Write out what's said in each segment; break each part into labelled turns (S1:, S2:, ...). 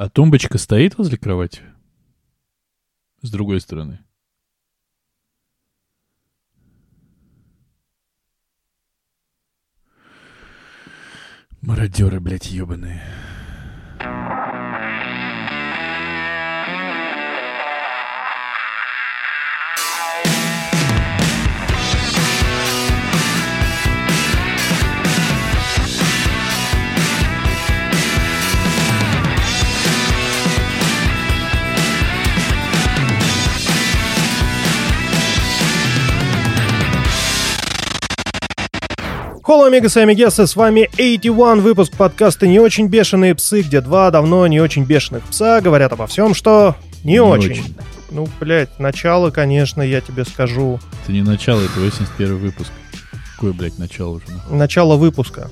S1: А тумбочка стоит возле кровати? С другой стороны. Мародеры, блядь, ебаные.
S2: Холо, Омега, сами Гессы, с вами 81 выпуск подкаста «Не очень бешеные псы», где два давно не очень бешеных пса говорят обо всем, что не,
S1: Не
S2: очень.
S1: очень.
S2: Ну, блядь, начало, конечно, я тебе скажу.
S1: Это не начало, это 81 выпуск. Какое, блядь, начало уже?
S2: Начало выпуска.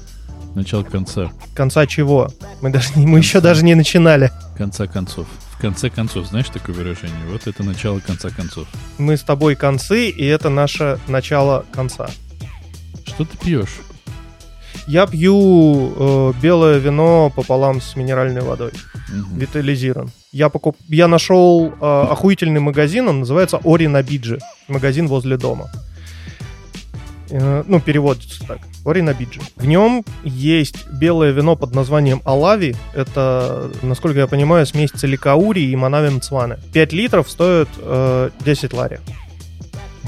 S1: Начало конца.
S2: Конца чего? Мы, даже не, мы еще даже не начинали.
S1: Конца концов. В конце концов, знаешь такое выражение? Вот это начало конца концов.
S2: Мы с тобой концы, и это наше начало конца.
S1: Что ты пьешь?
S2: Я пью э, белое вино пополам с минеральной водой.
S1: Мгм.
S2: Витализирован. Я, покуп... я нашел э, охуительный магазин, он называется Ори на Бидже. Магазин возле дома. Э, ну, переводится так. Ори на Бидже. В нем есть белое вино под названием Алави. Это, насколько я понимаю, смесь целикаури и манави мцваны. 5 литров стоит э, 10 лари.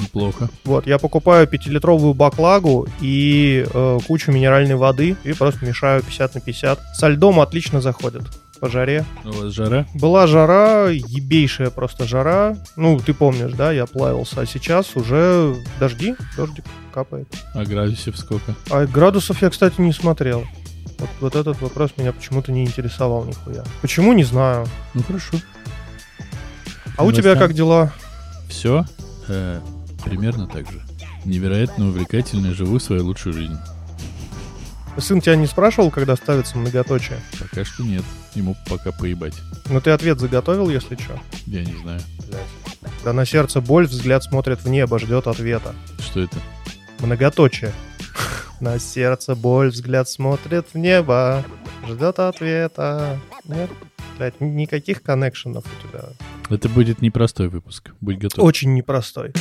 S1: Неплохо.
S2: Вот, я покупаю 5-литровую баклагу и э, кучу минеральной воды и просто мешаю 50 на 50. Со льдом отлично заходит по жаре.
S1: У вас жара?
S2: Была жара, ебейшая просто жара. Ну, ты помнишь, да, я плавился. А сейчас уже дожди, дождик капает.
S1: А градусов сколько?
S2: А градусов я, кстати, не смотрел. Вот, вот этот вопрос меня почему-то не интересовал нихуя. Почему, не знаю.
S1: Ну хорошо.
S2: А у тебя как дела?
S1: Все примерно так же. Невероятно увлекательно живу свою лучшую жизнь.
S2: Сын тебя не спрашивал, когда ставится многоточие?
S1: Пока что нет. Ему пока поебать.
S2: Ну, ты ответ заготовил, если что.
S1: Я не знаю.
S2: Да на сердце боль, взгляд смотрит в небо, ждет ответа.
S1: Что это?
S2: Многоточие. На сердце боль, взгляд смотрит в небо, ждет ответа. Нет? Блядь, никаких коннекшенов у тебя.
S1: Это будет непростой выпуск. Будь готов.
S2: Очень непростой.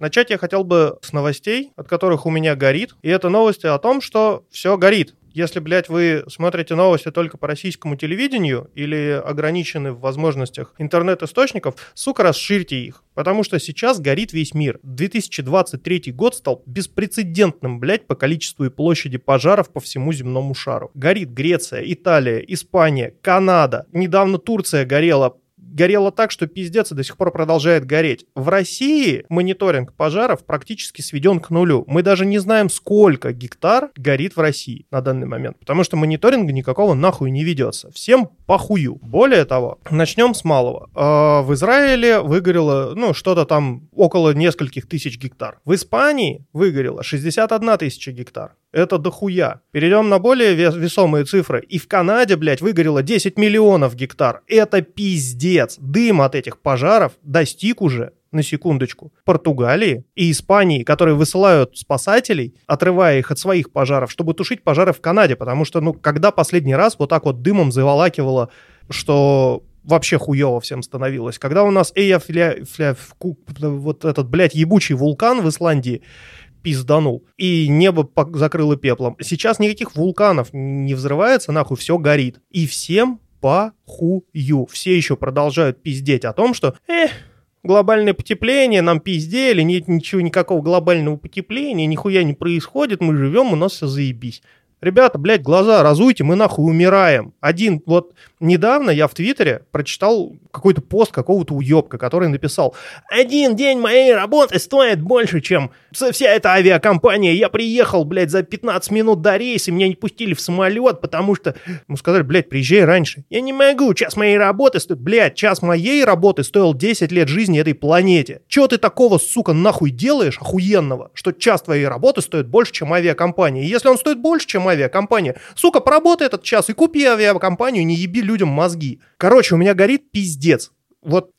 S2: Начать я хотел бы с новостей, от которых у меня горит. И это новости о том, что все горит. Если, блядь, вы смотрите новости только по российскому телевидению или ограничены в возможностях интернет-источников, сука, расширьте их. Потому что сейчас горит весь мир. 2023 год стал беспрецедентным, блядь, по количеству и площади пожаров по всему земному шару. Горит Греция, Италия, Испания, Канада. Недавно Турция горела горело так, что пиздец и до сих пор продолжает гореть. В России мониторинг пожаров практически сведен к нулю. Мы даже не знаем, сколько гектар горит в России на данный момент, потому что мониторинга никакого нахуй не ведется. Всем похую. Более того, начнем с малого. А, В Израиле выгорело, ну, что-то там около нескольких тысяч гектар. В Испании выгорело 61 тысяча гектар. Это дохуя. Перейдем на более вес- весомые цифры. И в Канаде, блядь, выгорело 10 миллионов гектар. Это пиздец. Дым от этих пожаров достиг уже на секундочку, Португалии и Испании, которые высылают спасателей, отрывая их от своих пожаров, чтобы тушить пожары в Канаде, потому что, ну, когда последний раз вот так вот дымом заволакивало, что вообще хуево всем становилось. Когда у нас Эйяфля, фля- фку- вот этот, блядь, ебучий вулкан в Исландии пизданул, и небо закрыло пеплом. Сейчас никаких вулканов не взрывается, нахуй, все горит. И всем похую. Все еще продолжают пиздеть о том, что, эх, глобальное потепление, нам пиздели, нет ничего, никакого глобального потепления, нихуя не происходит, мы живем, у нас все заебись. Ребята, блядь, глаза разуйте, мы нахуй умираем. Один, вот недавно я в Твиттере прочитал какой-то пост какого-то уебка, который написал «Один день моей работы стоит больше, чем вся эта авиакомпания. Я приехал, блядь, за 15 минут до рейса, меня не пустили в самолет, потому что...» Ему сказали, блядь, приезжай раньше. Я не могу, час моей работы стоит... Блядь, час моей работы стоил 10 лет жизни этой планете. Чего ты такого, сука, нахуй делаешь охуенного, что час твоей работы стоит больше, чем авиакомпания? И если он стоит больше, чем авиакомпания, сука, поработай этот час и купи авиакомпанию, не еби людям мозги. Короче, у меня горит пиздец. Вот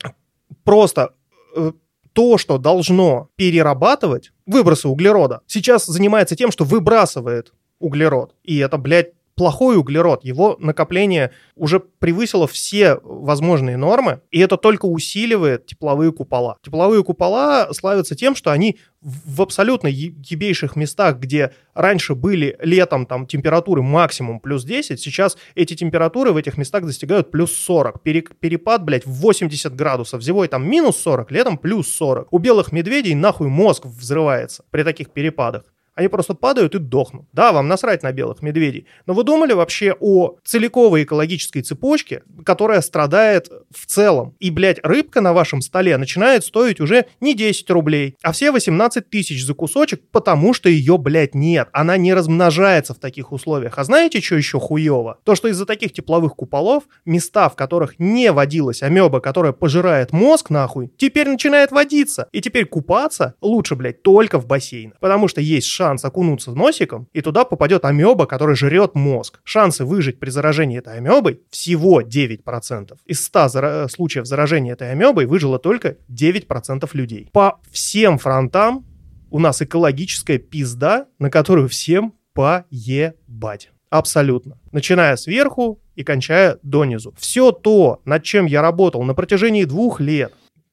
S2: просто э, то, что должно перерабатывать выбросы углерода, сейчас занимается тем, что выбрасывает углерод. И это, блядь, плохой углерод, его накопление уже превысило все возможные нормы, и это только усиливает тепловые купола. Тепловые купола славятся тем, что они в абсолютно ебейших местах, где раньше были летом там температуры максимум плюс 10, сейчас эти температуры в этих местах достигают плюс 40. Перепад, блядь, в 80 градусов. Зимой там минус 40, летом плюс 40. У белых медведей нахуй мозг взрывается при таких перепадах. Они просто падают и дохнут. Да, вам насрать на белых медведей. Но вы думали вообще о целиковой экологической цепочке, которая страдает в целом? И, блядь, рыбка на вашем столе начинает стоить уже не 10 рублей, а все 18 тысяч за кусочек, потому что ее, блядь, нет. Она не размножается в таких условиях. А знаете, что еще хуево? То, что из-за таких тепловых куполов места, в которых не водилась амеба, которая пожирает мозг нахуй, теперь начинает водиться. И теперь купаться лучше, блядь, только в бассейнах. Потому что есть шанс окунуться носиком, и туда попадет амеба, которая жрет мозг. Шансы выжить при заражении этой амебой всего 9%. Из 100 зара- случаев заражения этой амебой выжило только 9% людей. По всем фронтам у нас экологическая пизда, на которую всем поебать. Абсолютно. Начиная сверху и кончая донизу. Все то, над чем я работал на протяжении двух лет,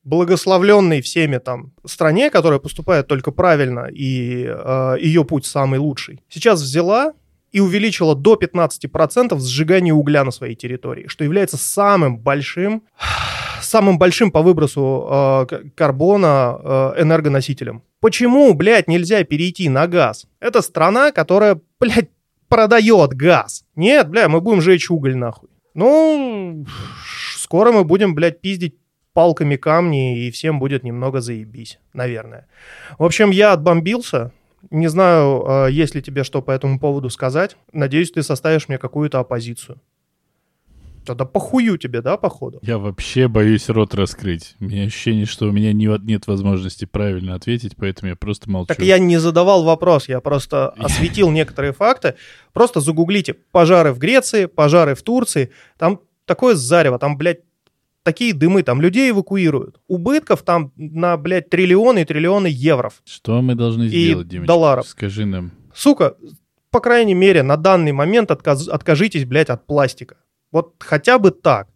S2: благословленной всеми там стране, которая поступает только правильно, и э, ее путь самый лучший, сейчас взяла и увеличила до 15% сжигание угля на своей территории, что является самым большим, самым большим по выбросу э, карбона э, энергоносителем. Почему, блядь, нельзя перейти на газ? Это страна, которая, блядь, продает газ. Нет, бля, мы будем жечь уголь нахуй. Ну, скоро мы будем, блядь, пиздить палками камни, и всем будет немного заебись, наверное. В общем, я отбомбился. Не знаю, а, есть ли тебе что по этому поводу сказать. Надеюсь, ты составишь мне какую-то оппозицию. Тогда похую тебе, да, походу?
S1: Я вообще боюсь рот раскрыть. У меня ощущение, что у меня не, нет возможности правильно ответить, поэтому я просто молчу.
S2: Так я не задавал вопрос, я просто осветил некоторые факты. Просто загуглите пожары в Греции, пожары в Турции. Там такое зарево, там, блядь, такие дымы, там людей эвакуируют. Убытков там на, блядь, триллионы и триллионы евро.
S1: Что мы должны и сделать, Димочка?
S2: долларов.
S1: Скажи нам.
S2: Сука, по крайней мере, на данный момент отказ, откажитесь, блядь, от пластика. Вот хотя бы так.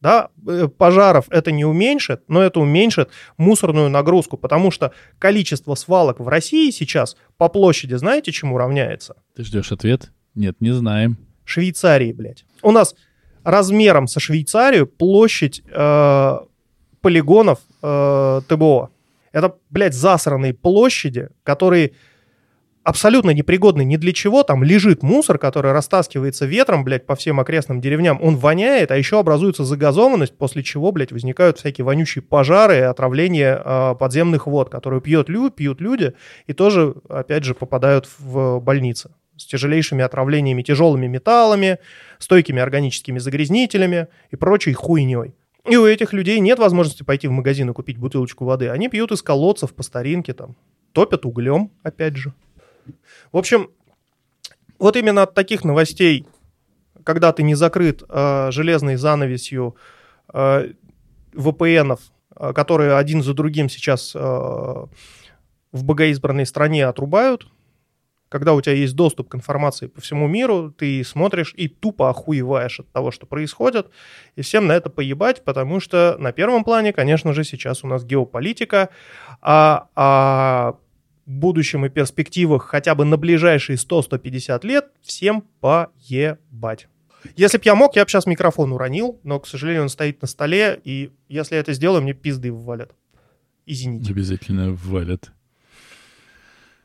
S2: Да, э, пожаров это не уменьшит, но это уменьшит мусорную нагрузку, потому что количество свалок в России сейчас по площади знаете, чему равняется?
S1: Ты ждешь ответ? Нет, не знаем.
S2: Швейцарии, блядь. У нас размером со Швейцарию площадь э, полигонов э, ТБО. Это, блядь, засранные площади, которые абсолютно непригодны ни для чего. Там лежит мусор, который растаскивается ветром, блядь, по всем окрестным деревням. Он воняет, а еще образуется загазованность, после чего, блядь, возникают всякие вонючие пожары и отравление э, подземных вод, которые пьют, лю, пьют люди и тоже, опять же, попадают в больницы с тяжелейшими отравлениями тяжелыми металлами, стойкими органическими загрязнителями и прочей хуйней. И у этих людей нет возможности пойти в магазин и купить бутылочку воды. Они пьют из колодцев по старинке, там, топят углем, опять же. В общем, вот именно от таких новостей, когда ты не закрыт э, железной занавесью э, VPN-ов, э, которые один за другим сейчас э, в богоизбранной стране отрубают, когда у тебя есть доступ к информации по всему миру, ты смотришь и тупо охуеваешь от того, что происходит, и всем на это поебать, потому что на первом плане, конечно же, сейчас у нас геополитика, а, а будущем и перспективах хотя бы на ближайшие 100-150 лет всем поебать. Если б я мог, я бы сейчас микрофон уронил, но, к сожалению, он стоит на столе, и если я это сделаю, мне пизды ввалят. Извините.
S1: Обязательно ввалят.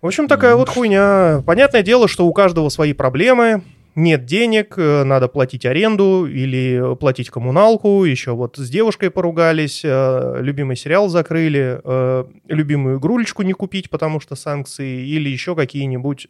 S2: В общем, такая вот хуйня. Понятное дело, что у каждого свои проблемы. Нет денег, э, надо платить аренду или платить коммуналку. Еще вот с девушкой поругались, э, любимый сериал закрыли, э, любимую игрулечку не купить, потому что санкции, или еще какие-нибудь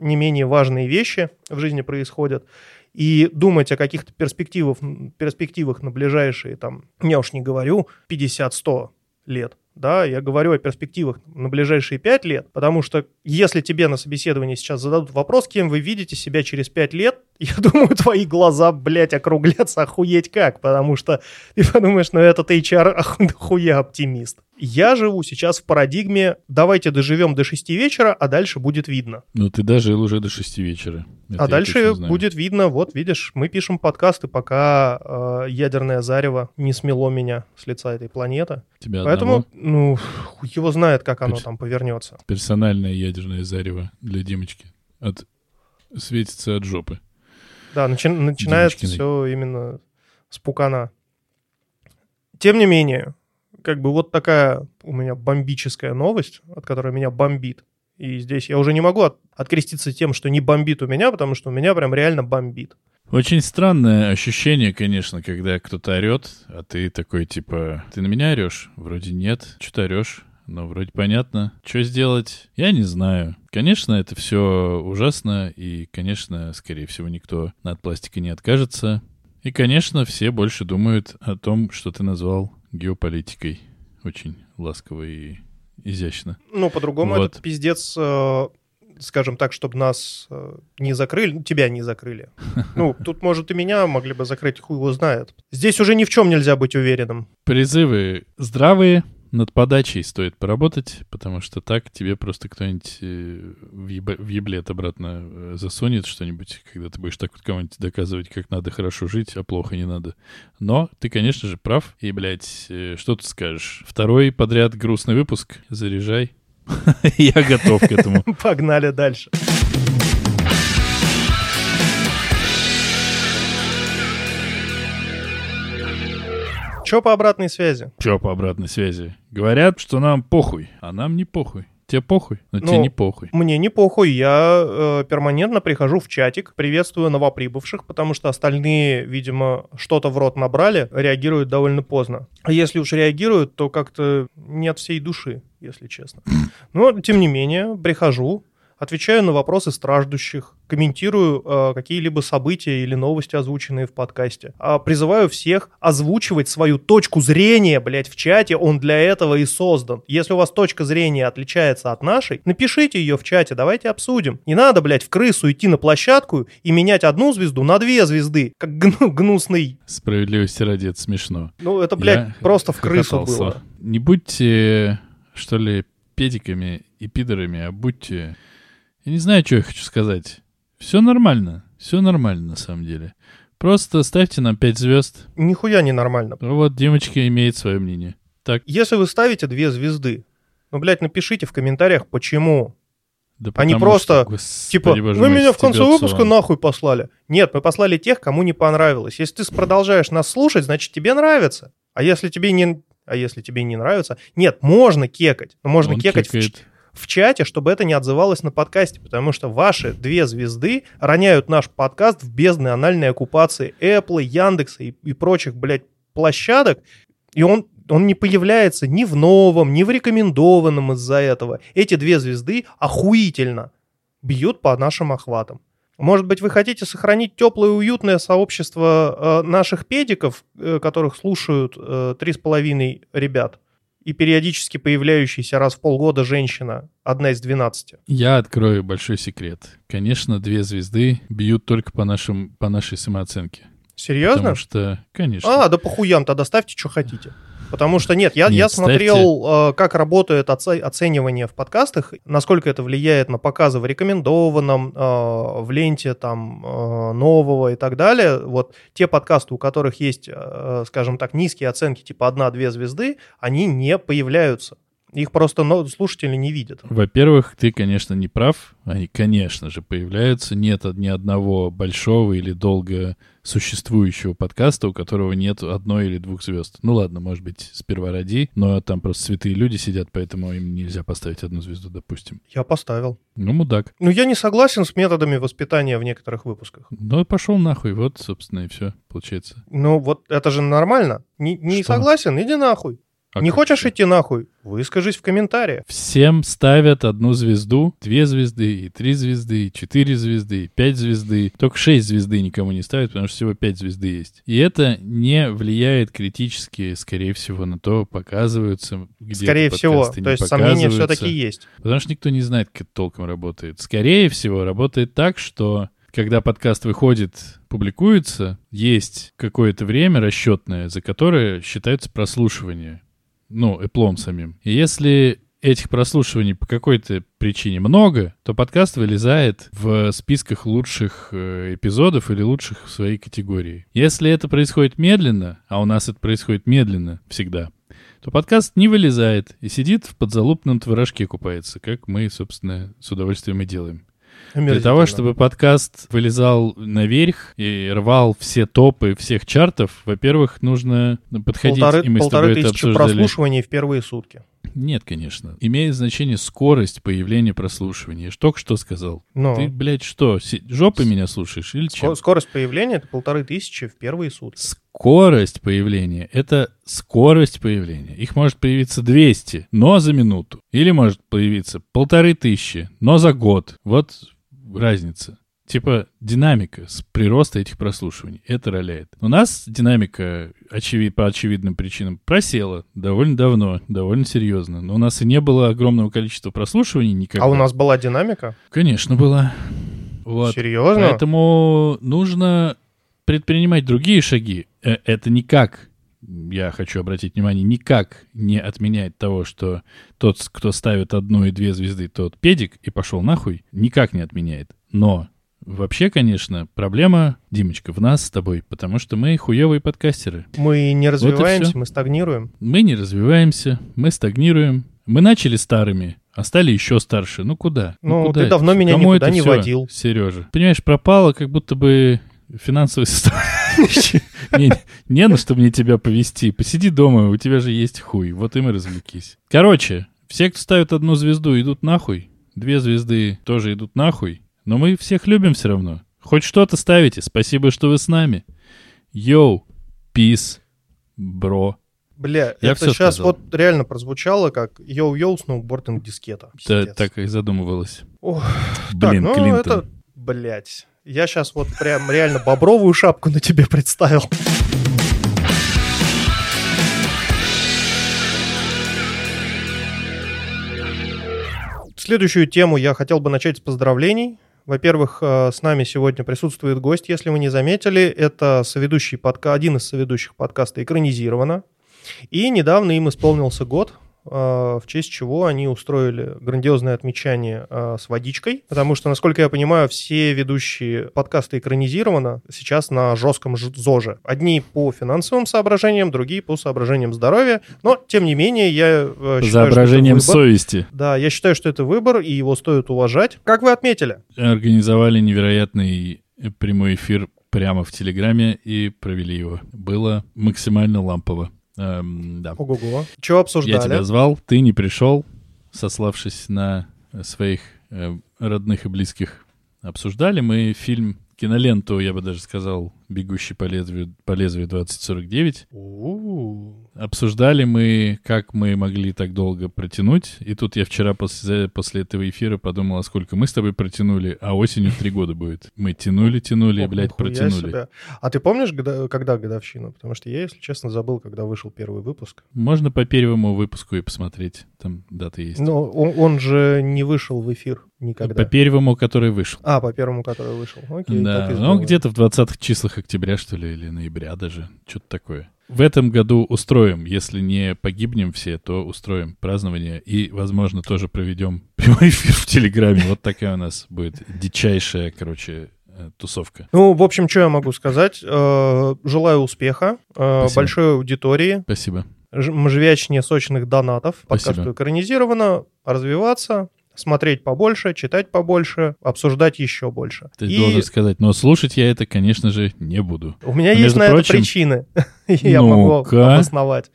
S2: не менее важные вещи в жизни происходят и думать о каких-то перспективах, перспективах на ближайшие, там, я уж не говорю, 50-100 лет, да, я говорю о перспективах на ближайшие пять лет, потому что если тебе на собеседовании сейчас зададут вопрос, кем вы видите себя через пять лет, я думаю, твои глаза, блядь, округлятся охуеть как, потому что ты подумаешь, ну этот HR охуя оптимист. Я живу сейчас в парадигме «давайте доживем до 6 вечера, а дальше будет видно».
S1: Ну, ты дожил уже до 6 вечера. Это
S2: а дальше будет видно, вот видишь, мы пишем подкасты, пока э, ядерное зарево не смело меня с лица этой планеты.
S1: Тебя
S2: Поэтому,
S1: одного?
S2: ну, его знает, как оно
S1: Перс-
S2: там повернется.
S1: Персональное ядерное зарево для Димочки. От... Светится от жопы.
S2: Да, начи- начинается
S1: Димочкиной.
S2: все именно с пукана. Тем не менее, как бы вот такая у меня бомбическая новость, от которой меня бомбит. И здесь я уже не могу от- откреститься тем, что не бомбит у меня, потому что у меня прям реально бомбит.
S1: Очень странное ощущение, конечно, когда кто-то орет, а ты такой, типа, ты на меня орешь? Вроде нет. Что ты орешь? Ну, вроде понятно. Что сделать? Я не знаю. Конечно, это все ужасно, и, конечно, скорее всего, никто от пластика не откажется. И, конечно, все больше думают о том, что ты назвал геополитикой. Очень ласково и изящно.
S2: Ну, по-другому
S1: Вот.
S2: этот пиздец, э, скажем так, чтобы нас э, не закрыли, тебя не закрыли. Ну, тут, может, и меня могли бы закрыть, хуй его знает. Здесь уже ни в чем нельзя быть уверенным.
S1: Призывы здравые, над подачей стоит поработать, потому что так тебе просто кто-нибудь э, в, еба- в еблет обратно э, засунет что-нибудь, когда ты будешь так вот кому-нибудь доказывать, как надо хорошо жить, а плохо не надо. Но ты, конечно же, прав. И, блядь, э, что ты скажешь? Второй подряд грустный выпуск. Заряжай. Я готов к этому.
S2: Погнали дальше. Че по обратной связи?
S1: Че по обратной связи? Говорят, что нам похуй, а нам не похуй. Тебе похуй, но тебе
S2: Ну,
S1: не похуй.
S2: Мне не похуй, я э, перманентно прихожу в чатик, приветствую новоприбывших, потому что остальные, видимо, что-то в рот набрали, реагируют довольно поздно. А если уж реагируют, то как-то не от всей души, если честно. Но, тем не менее, прихожу, отвечаю на вопросы страждущих, комментирую э, какие-либо события или новости, озвученные в подкасте. А призываю всех озвучивать свою точку зрения, блядь, в чате, он для этого и создан. Если у вас точка зрения отличается от нашей, напишите ее в чате, давайте обсудим. Не надо, блядь, в крысу идти на площадку и менять одну звезду на две звезды, как гну- гнусный.
S1: Справедливости ради, это смешно.
S2: Ну, это, блядь,
S1: Я
S2: просто в крысу было.
S1: Не будьте, что ли, педиками и пидорами, а будьте... Я не знаю, что я хочу сказать. Все нормально. Все нормально, на самом деле. Просто ставьте нам 5 звезд.
S2: Нихуя не нормально.
S1: Вот Димочка имеет свое мнение. Так,
S2: Если вы ставите две звезды, ну, блядь, напишите в комментариях, почему.
S1: да
S2: Они просто,
S1: что, господи,
S2: Типа,
S1: боже
S2: вы
S1: мой,
S2: меня в конце выпуска
S1: вам.
S2: нахуй послали. Нет, мы послали тех, кому не понравилось. Если ты продолжаешь нас слушать, значит тебе нравится. А если тебе не, а если тебе не нравится, нет, можно кекать. Но можно
S1: Он
S2: кекать в,
S1: кекает.
S2: ч- в чате, чтобы это не отзывалось на подкасте, потому что ваши две звезды роняют наш подкаст в бездны анальной оккупации Apple, Яндекса и, и прочих, блядь, площадок, и он он не появляется ни в новом, ни в рекомендованном из-за этого. Эти две звезды охуительно бьют по нашим охватам. Может быть, вы хотите сохранить теплое и уютное сообщество э, наших педиков, э, которых слушают э, три с половиной ребят, и периодически появляющаяся раз в полгода женщина, одна из двенадцати.
S1: Я открою большой секрет. Конечно, две звезды бьют только по, нашим, по нашей самооценке.
S2: Серьезно?
S1: Потому что, конечно.
S2: А, да похуям, тогда ставьте, что хотите. Потому что нет, я,
S1: Нет,
S2: я смотрел, э, как работает оце- оценивание в подкастах, насколько это влияет на показы в рекомендованном, э, в ленте там э, нового и так далее. Вот те подкасты, у которых есть, э, скажем так, низкие оценки, типа одна-две звезды, они не появляются. Их просто но- слушатели не видят.
S1: Во-первых, ты, конечно, не прав. Они, конечно же, появляются. Нет ни одного большого или долго существующего подкаста, у которого нет одной или двух звезд. Ну ладно, может быть, сперва ради, но там просто святые люди сидят, поэтому им нельзя поставить одну звезду, допустим.
S2: Я поставил.
S1: Ну, мудак.
S2: Но я не согласен с методами воспитания в некоторых выпусках.
S1: Ну, пошел нахуй, вот, собственно, и все, получается.
S2: Ну вот это же нормально. Не, не
S1: Что?
S2: согласен, иди нахуй.
S1: А
S2: не хочешь
S1: же?
S2: идти нахуй? Выскажись в комментариях.
S1: Всем ставят одну звезду, две звезды, и три звезды, и четыре звезды, и пять звезды. Только шесть звезды никому не ставят, потому что всего пять звезды есть. И это не влияет критически, скорее всего, на то, показываются где
S2: Скорее всего. То есть сомнения все-таки есть.
S1: Потому что никто не знает, как это толком работает. Скорее всего, работает так, что когда подкаст выходит, публикуется, есть какое-то время расчетное, за которое считаются прослушивания. Ну, эплом самим. И если этих прослушиваний по какой-то причине много, то подкаст вылезает в списках лучших э, эпизодов или лучших в своей категории. Если это происходит медленно, а у нас это происходит медленно всегда, то подкаст не вылезает и сидит в подзалупном творожке купается, как мы, собственно, с удовольствием и делаем. Для того, чтобы подкаст вылезал наверх и рвал все топы всех чартов, во-первых, нужно подходить,
S2: полторы,
S1: и мы с тобой это обсуждали.
S2: прослушиваний в первые сутки.
S1: Нет, конечно. Имеет значение скорость появления прослушивания. Только что сказал.
S2: Но.
S1: Ты, блядь, что, жопой меня слушаешь или чем?
S2: Скорость появления — это полторы тысячи в первые сутки.
S1: Скорость появления — это скорость появления. Их может появиться 200, но за минуту. Или может появиться полторы тысячи, но за год. Вот разница. Типа динамика с прироста этих прослушиваний. Это роляет. У нас динамика очевид, по очевидным причинам просела довольно давно, довольно серьезно. Но у нас и не было огромного количества прослушиваний никогда.
S2: А у нас была динамика?
S1: Конечно, была. Вот.
S2: Серьезно?
S1: Поэтому нужно предпринимать другие шаги. Э, Это никак, я хочу обратить внимание, никак не отменяет того, что тот, кто ставит одну и две звезды, тот педик и пошел нахуй, никак не отменяет. Но вообще, конечно, проблема, Димочка, в нас с тобой, потому что мы хуевые подкастеры.
S2: Мы не развиваемся,
S1: всё.
S2: мы стагнируем.
S1: Мы не развиваемся, мы стагнируем. Мы начали старыми, а стали еще старше. Ну куда?
S2: Ну,
S1: куда
S2: ты
S1: это
S2: давно меня
S1: Кому
S2: никуда
S1: это
S2: не водил.
S1: Сережа. Понимаешь, пропало, как будто бы финансовый составляющий. Не, на что мне тебя повести. Посиди дома, у тебя же есть хуй. Вот им и развлекись. Короче, все, кто ставит одну звезду, идут нахуй. Две звезды тоже идут нахуй. Но мы всех любим все равно. Хоть что-то ставите. Спасибо, что вы с нами. Yo, peace, bro.
S2: Бля,
S1: Я
S2: это сейчас
S1: сказал.
S2: вот реально прозвучало как йоу-йоу, сноубординг дискета.
S1: Да, так и задумывалось.
S2: Ох,
S1: Блин,
S2: так, ну
S1: Клинтон.
S2: это, блядь. Я сейчас вот прям реально бобровую шапку на тебе представил. Следующую тему я хотел бы начать с поздравлений. Во-первых, э, с нами сегодня присутствует гость, если вы не заметили, это соведущий подка... один из соведущих подкаста «Экранизировано». И недавно им исполнился год, в честь чего они устроили грандиозное отмечание э, с водичкой, потому что, насколько я понимаю, все ведущие подкаста экранизировано сейчас на жестком ЗОЖе. Одни по финансовым соображениям, другие по соображениям здоровья, но, тем не менее, я э, считаю, что это
S1: Зоображением
S2: выбор.
S1: совести.
S2: Да, я считаю, что это выбор, и его стоит уважать. Как вы отметили?
S1: Организовали невероятный э, прямой эфир прямо в Телеграме и провели его. Было максимально лампово. Эм, да.
S2: Ого-го. Чего
S1: Я
S2: обсуждали?
S1: тебя звал, ты не пришел, сославшись на э, своих э, родных и близких. Обсуждали мы фильм, киноленту, я бы даже сказал, «Бегущий по лезвию, по лезвию 2049».
S2: У-у-у.
S1: Обсуждали мы, как мы могли так долго протянуть. И тут я вчера после, после этого эфира подумал, а сколько мы с тобой протянули, а осенью три года будет. Мы тянули, тянули,
S2: Ох,
S1: блядь, протянули.
S2: себе. А ты помнишь, когда годовщина? Потому что я, если честно, забыл, когда вышел первый выпуск.
S1: Можно по первому выпуску и посмотреть. Там дата есть.
S2: Но он, он же не вышел в эфир никогда.
S1: По первому, который вышел.
S2: А, по первому, который вышел. Окей,
S1: да, ну где-то в 20-х числах октября, что ли, или ноября даже. Что-то такое. В этом году устроим, если не погибнем все, то устроим празднование и, возможно, тоже проведем прямой эфир в Телеграме. Вот такая у нас будет дичайшая, короче, э, тусовка.
S2: Ну, в общем, что я могу сказать? Э, Желаю успеха, э,
S1: Спасибо.
S2: большой аудитории,
S1: Спасибо.
S2: можжевячнее сочных донатов. Подкасту экранизировано, развиваться, смотреть побольше, читать побольше, обсуждать еще больше.
S1: Ты
S2: И
S1: должен сказать, но слушать я это, конечно же, не буду.
S2: у меня
S1: А
S2: есть на
S1: прочим-
S2: это причины. Я могу обосновать.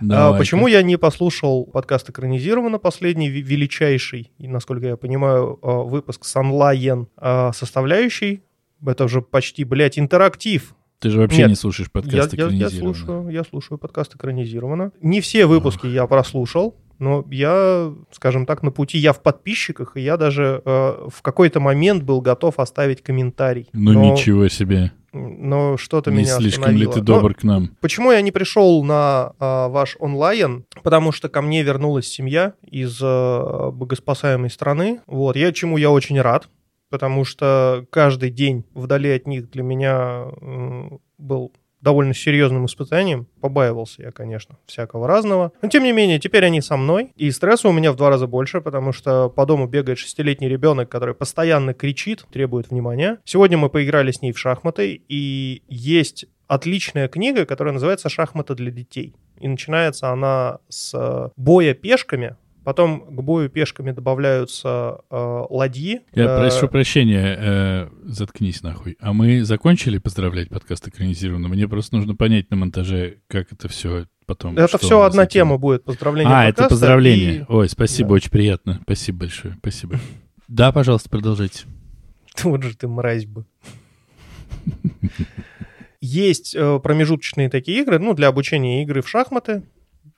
S2: А,
S1: Давай-ка.
S2: Почему я не послушал подкаст экранизировано последний, величайший, насколько я понимаю, а, выпуск с онлайн составляющей? Это уже почти, блядь, интерактив.
S1: Ты же вообще
S2: Нет.
S1: не слушаешь
S2: Я,
S1: подкаст
S2: я- я
S1: экранизированно.
S2: слушаю, я слушаю подкаст экранизировано. Не все выпуски я прослушал, но я, скажем так, на пути. Я в подписчиках, и я даже э, в какой-то момент был готов оставить комментарий.
S1: Ну
S2: но,
S1: ничего себе.
S2: Но что-то
S1: Не
S2: меня
S1: слишком ли
S2: остановило.
S1: ты
S2: Но
S1: добр к нам?
S2: Почему я не пришел на а, ваш онлайн? Потому что ко мне вернулась семья из а, богоспасаемой страны. Вот, я чему я очень рад. потому что каждый день вдали от них для меня был довольно серьезным испытанием. Побаивался я, конечно, всякого разного. Но, тем не менее, теперь они со мной. И стресса у меня в два раза больше, потому что по дому бегает шестилетний ребенок, который постоянно кричит, требует внимания. Сегодня мы поиграли с ней в шахматы, и есть отличная книга, которая называется «Шахматы для детей». И начинается она с боя пешками, Потом к бою пешками добавляются э, ладьи.
S1: Я
S2: э,
S1: прошу прощения, э, заткнись нахуй. А мы закончили поздравлять подкаст экранизированный? Мне просто нужно понять на монтаже, как это все потом.
S2: Это все одна тема будет, поздравление
S1: А, это поздравление.
S2: И...
S1: Ой, спасибо, да. очень приятно. Спасибо большое, спасибо. Да, пожалуйста, продолжайте.
S2: Вот же ты мразь бы. Есть э, промежуточные такие игры, ну, для обучения игры в шахматы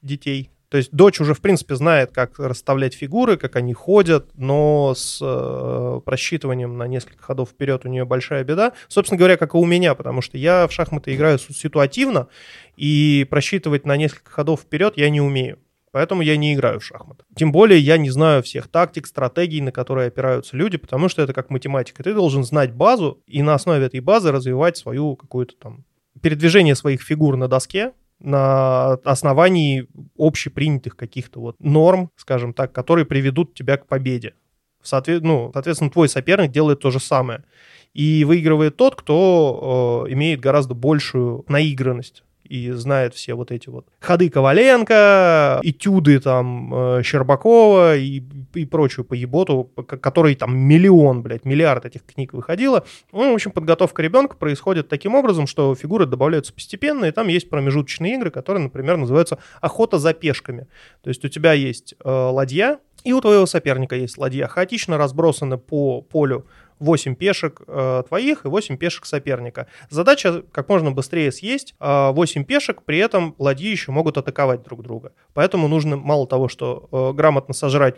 S2: детей, то есть дочь уже, в принципе, знает, как расставлять фигуры, как они ходят, но с э, просчитыванием на несколько ходов вперед у нее большая беда. Собственно говоря, как и у меня, потому что я в шахматы играю ситуативно, и просчитывать на несколько ходов вперед я не умею. Поэтому я не играю в шахматы. Тем более я не знаю всех тактик, стратегий, на которые опираются люди, потому что это как математика. Ты должен знать базу и на основе этой базы развивать свою какую-то там передвижение своих фигур на доске, на основании общепринятых каких-то вот норм, скажем так, которые приведут тебя к победе. Соответ... Ну, соответственно, твой соперник делает то же самое. И выигрывает тот, кто э, имеет гораздо большую наигранность и знает все вот эти вот ходы Коваленко, этюды там э, Щербакова и, и прочую поеботу, который там миллион, блядь, миллиард этих книг выходило. Ну, в общем, подготовка ребенка происходит таким образом, что фигуры добавляются постепенно, и там есть промежуточные игры, которые, например, называются «Охота за пешками». То есть у тебя есть э, ладья, и у твоего соперника есть ладья, хаотично разбросаны по полю 8 пешек э, твоих и 8 пешек соперника. Задача как можно быстрее съесть э, 8 пешек, при этом ладьи еще могут атаковать друг друга. Поэтому нужно мало того, что э, грамотно сожрать,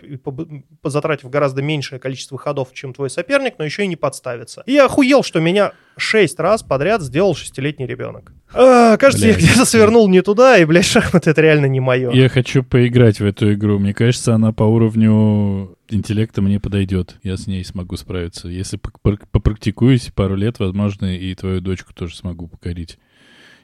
S2: затратив гораздо меньшее количество ходов, чем твой соперник, но еще и не подставиться. И я охуел, что меня 6 раз подряд сделал шестилетний ребенок. А, кажется, блядь, я где-то свернул не туда, и, блядь, шахматы это реально не мое.
S1: Я хочу поиграть в эту игру. Мне кажется, она по уровню интеллекта мне подойдет. Я с ней смогу справиться. Если попрактикуюсь пару лет, возможно, и твою дочку тоже смогу покорить.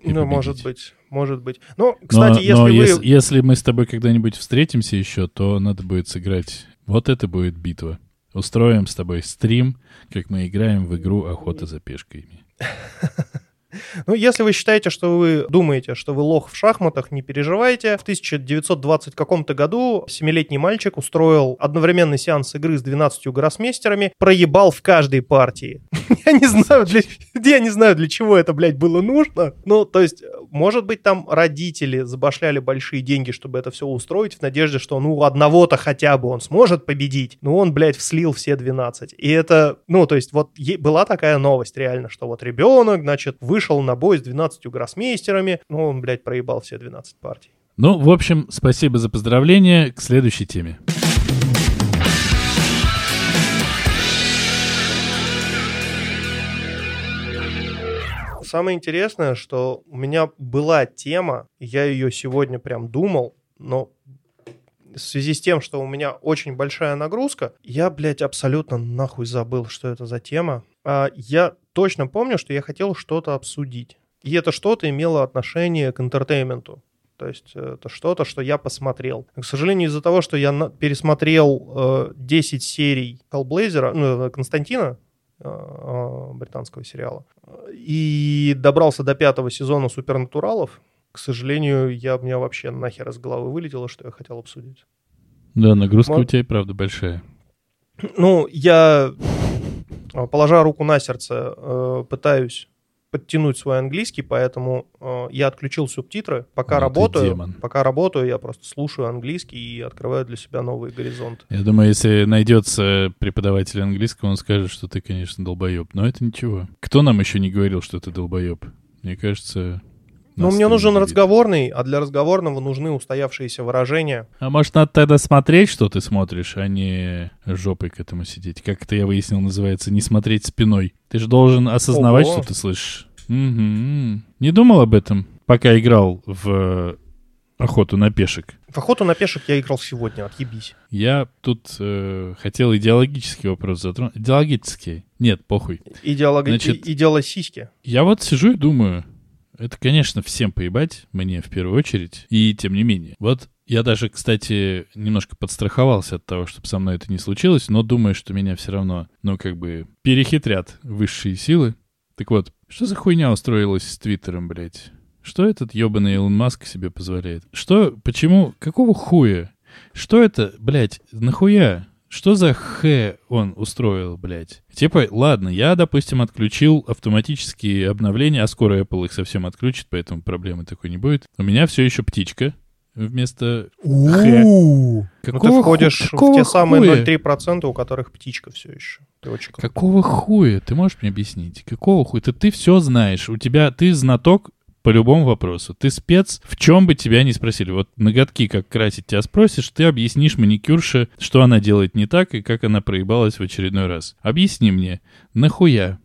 S2: Ну, победить. может быть, может быть. Ну, кстати,
S1: но,
S2: если
S1: но
S2: вы...
S1: Если, если мы с тобой когда-нибудь встретимся еще, то надо будет сыграть. Вот это будет битва. Устроим с тобой стрим, как мы играем в игру «Охота за пешками».
S2: Ну, если вы считаете, что вы думаете, что вы лох в шахматах, не переживайте. В 1920 каком-то году семилетний мальчик устроил одновременный сеанс игры с 12 гроссмейстерами, проебал в каждой партии. Я не знаю, для, я не знаю, для чего это, блядь, было нужно. Ну, то есть, может быть, там родители забашляли большие деньги, чтобы это все устроить, в надежде, что, ну, одного-то хотя бы он сможет победить. Но он, блядь, вслил все 12. И это, ну, то есть, вот была такая новость реально, что вот ребенок, значит, вышел на бой с 12 гроссмейстерами. Ну, он, блядь, проебал все 12 партий.
S1: Ну, в общем, спасибо за поздравление. К следующей теме.
S2: Самое интересное, что у меня была тема, я ее сегодня прям думал, но в связи с тем, что у меня очень большая нагрузка, я, блядь, абсолютно нахуй забыл, что это за тема. А я точно помню, что я хотел что-то обсудить. И это что-то имело отношение к интертейменту. То есть э, это что-то, что я посмотрел. К сожалению, из-за того, что я пересмотрел э, 10 серий Hellblazer, ну, Константина, э, э, британского сериала, и добрался до пятого сезона Супернатуралов, к сожалению, я, у меня вообще нахер из головы вылетело, что я хотел обсудить.
S1: Да, нагрузка Мож... у тебя и правда большая.
S2: Ну, я Э, положа руку на сердце, э, пытаюсь подтянуть свой английский, поэтому э, я отключил субтитры. Пока ну, работаю, пока работаю, я просто слушаю английский и открываю для себя новые горизонты.
S1: Я думаю, если найдется преподаватель английского, он скажет, что ты, конечно, долбоеб. Но это ничего. Кто нам еще не говорил, что ты долбоеб? Мне кажется,
S2: ну, мне нужен разговорный, а для разговорного нужны устоявшиеся выражения.
S1: А может, надо тогда смотреть, что ты смотришь, а не жопой к этому сидеть? Как это я выяснил, называется, не смотреть спиной. Ты же должен осознавать, Ого. что ты слышишь. Угу. Не думал об этом, пока играл в охоту на пешек.
S2: В охоту на пешек я играл сегодня, отъебись.
S1: Я тут э, хотел идеологический вопрос затронуть. Идеологический. Нет, похуй.
S2: Идеолог...
S1: Значит-
S2: Идеологически.
S1: Я вот сижу и думаю, это, конечно, всем поебать, мне в первую очередь, и тем не менее. Вот я даже, кстати, немножко подстраховался от того, чтобы со мной это не случилось, но думаю, что меня все равно, ну, как бы, перехитрят высшие силы. Так вот, что за хуйня устроилась с Твиттером, блядь? Что этот ебаный Илон Маск себе позволяет? Что, почему, какого хуя? Что это, блядь, нахуя? Что за х он устроил, блядь? Типа, ладно, я, допустим, отключил автоматические обновления, а скоро Apple их совсем отключит, поэтому проблемы такой не будет. У меня все еще птичка вместо
S2: Ну, ты
S1: Какого
S2: входишь
S1: ху-
S2: в
S1: какого
S2: те самые
S1: хуя?
S2: 0,3%, у которых птичка все еще. Ты очень.
S1: Какого хуя? Ты можешь мне объяснить? Какого хуя? Ты, ты все знаешь. У тебя, ты знаток по любому вопросу. Ты спец, в чем бы тебя не спросили. Вот ноготки как красить тебя спросишь, ты объяснишь маникюрше, что она делает не так и как она проебалась в очередной раз. Объясни мне, нахуя?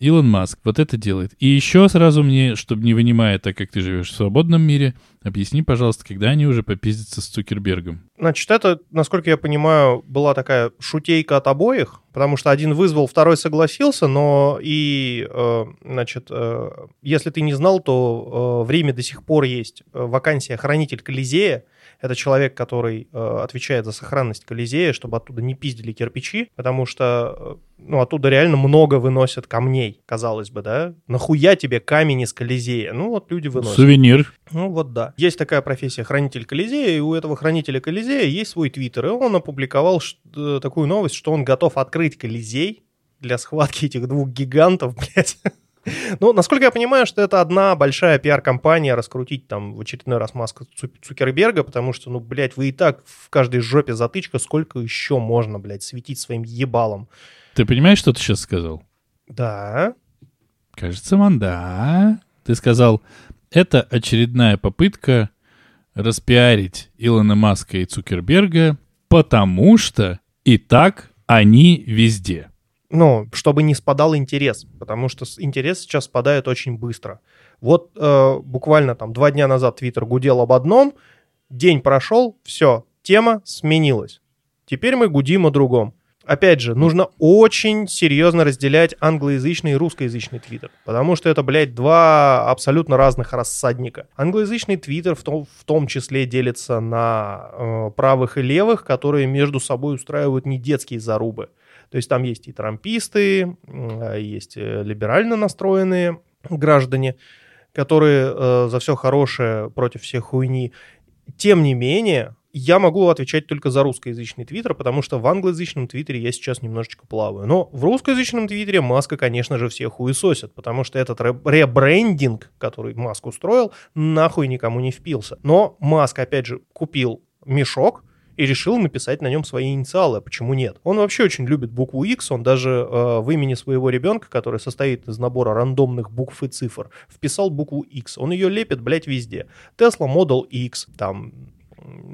S1: Илон Маск вот это делает. И еще сразу мне, чтобы не вынимая, так как ты живешь в свободном мире, объясни, пожалуйста, когда они уже попиздятся с Цукербергом.
S2: Значит, это, насколько я понимаю, была такая шутейка от обоих, потому что один вызвал, второй согласился, но и, э, значит, э, если ты не знал, то э, в Риме до сих пор есть э, вакансия хранитель Колизея. Это человек, который э, отвечает за сохранность Колизея, чтобы оттуда не пиздили кирпичи, потому что, э, ну, оттуда реально много выносят камней, казалось бы, да? Нахуя тебе камень из Колизея? Ну, вот люди выносят.
S1: Сувенир.
S2: Ну вот да. Есть такая профессия хранитель Колизея, и у этого хранителя Колизея есть свой твиттер, и он опубликовал э, такую новость, что он готов открыть Колизей для схватки этих двух гигантов, блядь. Ну, насколько я понимаю, что это одна большая пиар-компания раскрутить там в очередной раз Маска Цу- Цукерберга, потому что, ну, блядь, вы и так в каждой жопе затычка, сколько еще можно, блядь, светить своим ебалом.
S1: Ты понимаешь, что ты сейчас сказал?
S2: Да,
S1: Кажется, манда. Ты сказал, это очередная попытка распиарить Илона Маска и Цукерберга, потому что и так они везде.
S2: Ну, чтобы не спадал интерес, потому что интерес сейчас спадает очень быстро. Вот э, буквально там два дня назад Твиттер гудел об одном, день прошел, все, тема сменилась. Теперь мы гудим о другом. Опять же, нужно очень серьезно разделять англоязычный и русскоязычный твиттер, потому что это, блядь, два абсолютно разных рассадника. Англоязычный твиттер в том, в том числе делится на э, правых и левых, которые между собой устраивают не детские зарубы. То есть там есть и трамписты, есть э, либерально настроенные граждане, которые э, за все хорошее против всех хуйни. Тем не менее, я могу отвечать только за русскоязычный твиттер, потому что в англоязычном твиттере я сейчас немножечко плаваю. Но в русскоязычном твиттере Маска, конечно же, всех хуесосит, потому что этот ре- ребрендинг, который Маск устроил, нахуй никому не впился. Но Маск, опять же, купил мешок, и решил написать на нем свои инициалы. Почему нет? Он вообще очень любит букву X. Он даже э, в имени своего ребенка, который состоит из набора рандомных букв и цифр, вписал букву X. Он ее лепит, блядь, везде. Tesla Model X, там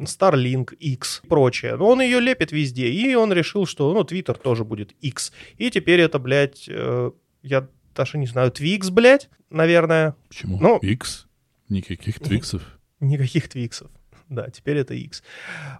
S2: Starlink X и прочее. Но он ее лепит везде. И он решил, что, ну, Twitter тоже будет X. И теперь это, блядь, э, я даже не знаю, Twix, блядь, наверное.
S1: Почему?
S2: Ну-
S1: X? Никаких твиксов.
S2: Никаких твиксов. Да, теперь это X.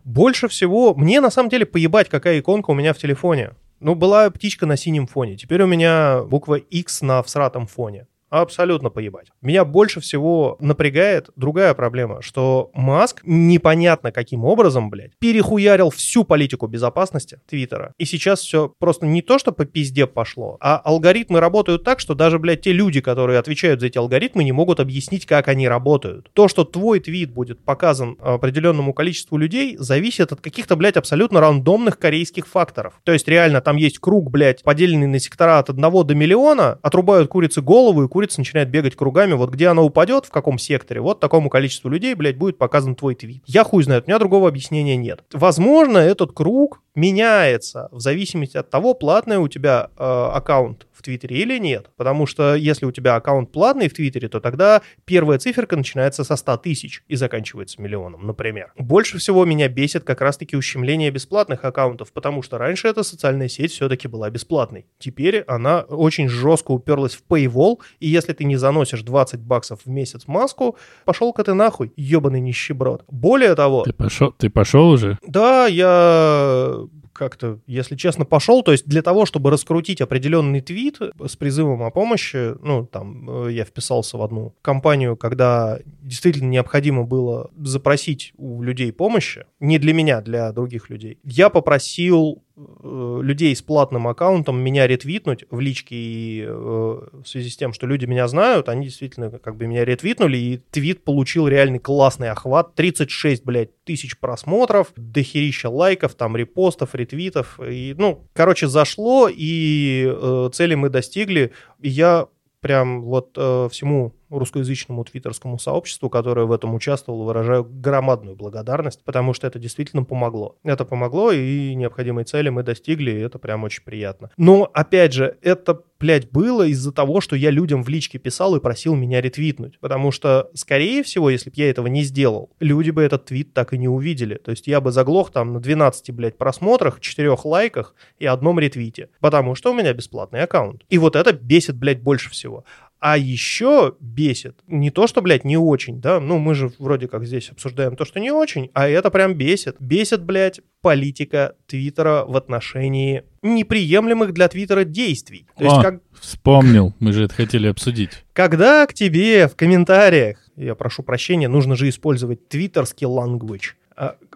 S2: Больше всего, мне на самом деле поебать, какая иконка у меня в телефоне. Ну, была птичка на синем фоне. Теперь у меня буква X на всратом фоне. Абсолютно поебать. Меня больше всего напрягает другая проблема, что Маск непонятно каким образом, блядь, перехуярил всю политику безопасности Твиттера. И сейчас все просто не то, что по пизде пошло, а алгоритмы работают так, что даже, блядь, те люди, которые отвечают за эти алгоритмы, не могут объяснить, как они работают. То, что твой твит будет показан определенному количеству людей, зависит от каких-то, блядь, абсолютно рандомных корейских факторов. То есть реально там есть круг, блядь, поделенный на сектора от 1 до миллиона, отрубают курице голову, и курица начинает бегать кругами. Вот где она упадет, в каком секторе, вот такому количеству людей, блядь, будет показан твой твит. Я хуй знает, у меня другого объяснения нет. Возможно, этот круг меняется в зависимости от того, платный у тебя э, аккаунт в Твиттере или нет. Потому что если у тебя аккаунт платный в Твиттере, то тогда первая циферка начинается со 100 тысяч и заканчивается миллионом, например. Больше всего меня бесит как раз-таки ущемление бесплатных аккаунтов, потому что раньше эта социальная сеть все-таки была бесплатной. Теперь она очень жестко уперлась в Paywall, И если ты не заносишь 20 баксов в месяц маску, пошел-ка ты нахуй, ебаный нищеброд. Более того...
S1: Ты пошел, ты пошел уже?
S2: Да, я как-то, если честно, пошел. То есть для того, чтобы раскрутить определенный твит с призывом о помощи, ну, там, э, я вписался в одну компанию, когда действительно необходимо было запросить у людей помощи, не для меня, для других людей. Я попросил людей с платным аккаунтом меня ретвитнуть в личке и э, в связи с тем, что люди меня знают, они действительно как бы меня ретвитнули, и твит получил реальный классный охват, 36, блядь, тысяч просмотров, дохерища лайков, там, репостов, ретвитов, и, ну, короче, зашло, и э, цели мы достигли, и я прям вот э, всему русскоязычному твиттерскому сообществу, которое в этом участвовало, выражаю громадную благодарность, потому что это действительно помогло. Это помогло, и необходимые цели мы достигли, и это прям очень приятно. Но, опять же, это, блядь, было из-за того, что я людям в личке писал и просил меня ретвитнуть. Потому что, скорее всего, если бы я этого не сделал, люди бы этот твит так и не увидели. То есть я бы заглох там на 12, блядь, просмотрах, 4 лайках и одном ретвите. Потому что у меня бесплатный аккаунт. И вот это бесит, блядь, больше всего. А еще бесит не то, что, блядь, не очень, да, ну мы же вроде как здесь обсуждаем то, что не очень, а это прям бесит. Бесит, блядь, политика Твиттера в отношении неприемлемых для Твиттера действий.
S1: То О, есть как... вспомнил, мы же это хотели обсудить.
S2: Когда к тебе в комментариях, я прошу прощения, нужно же использовать твиттерский language,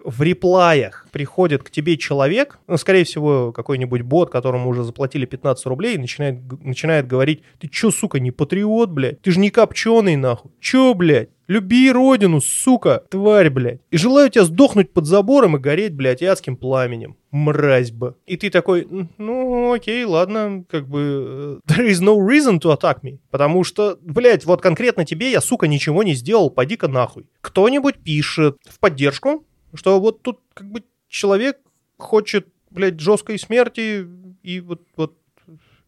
S2: в реплаях приходит к тебе человек, ну, скорее всего, какой-нибудь бот, которому уже заплатили 15 рублей, и начинает, начинает говорить, ты чё, сука, не патриот, блядь? Ты же не копченый, нахуй. Чё, блядь? Люби родину, сука, тварь, блядь. И желаю тебя сдохнуть под забором и гореть, блядь, адским пламенем. Мразь бы. И ты такой, ну, окей, ладно, как бы... Э, there is no reason to attack me. Потому что, блядь, вот конкретно тебе я, сука, ничего не сделал, поди-ка нахуй. Кто-нибудь пишет в поддержку, что вот тут как бы человек хочет, блядь, жесткой смерти, и вот, вот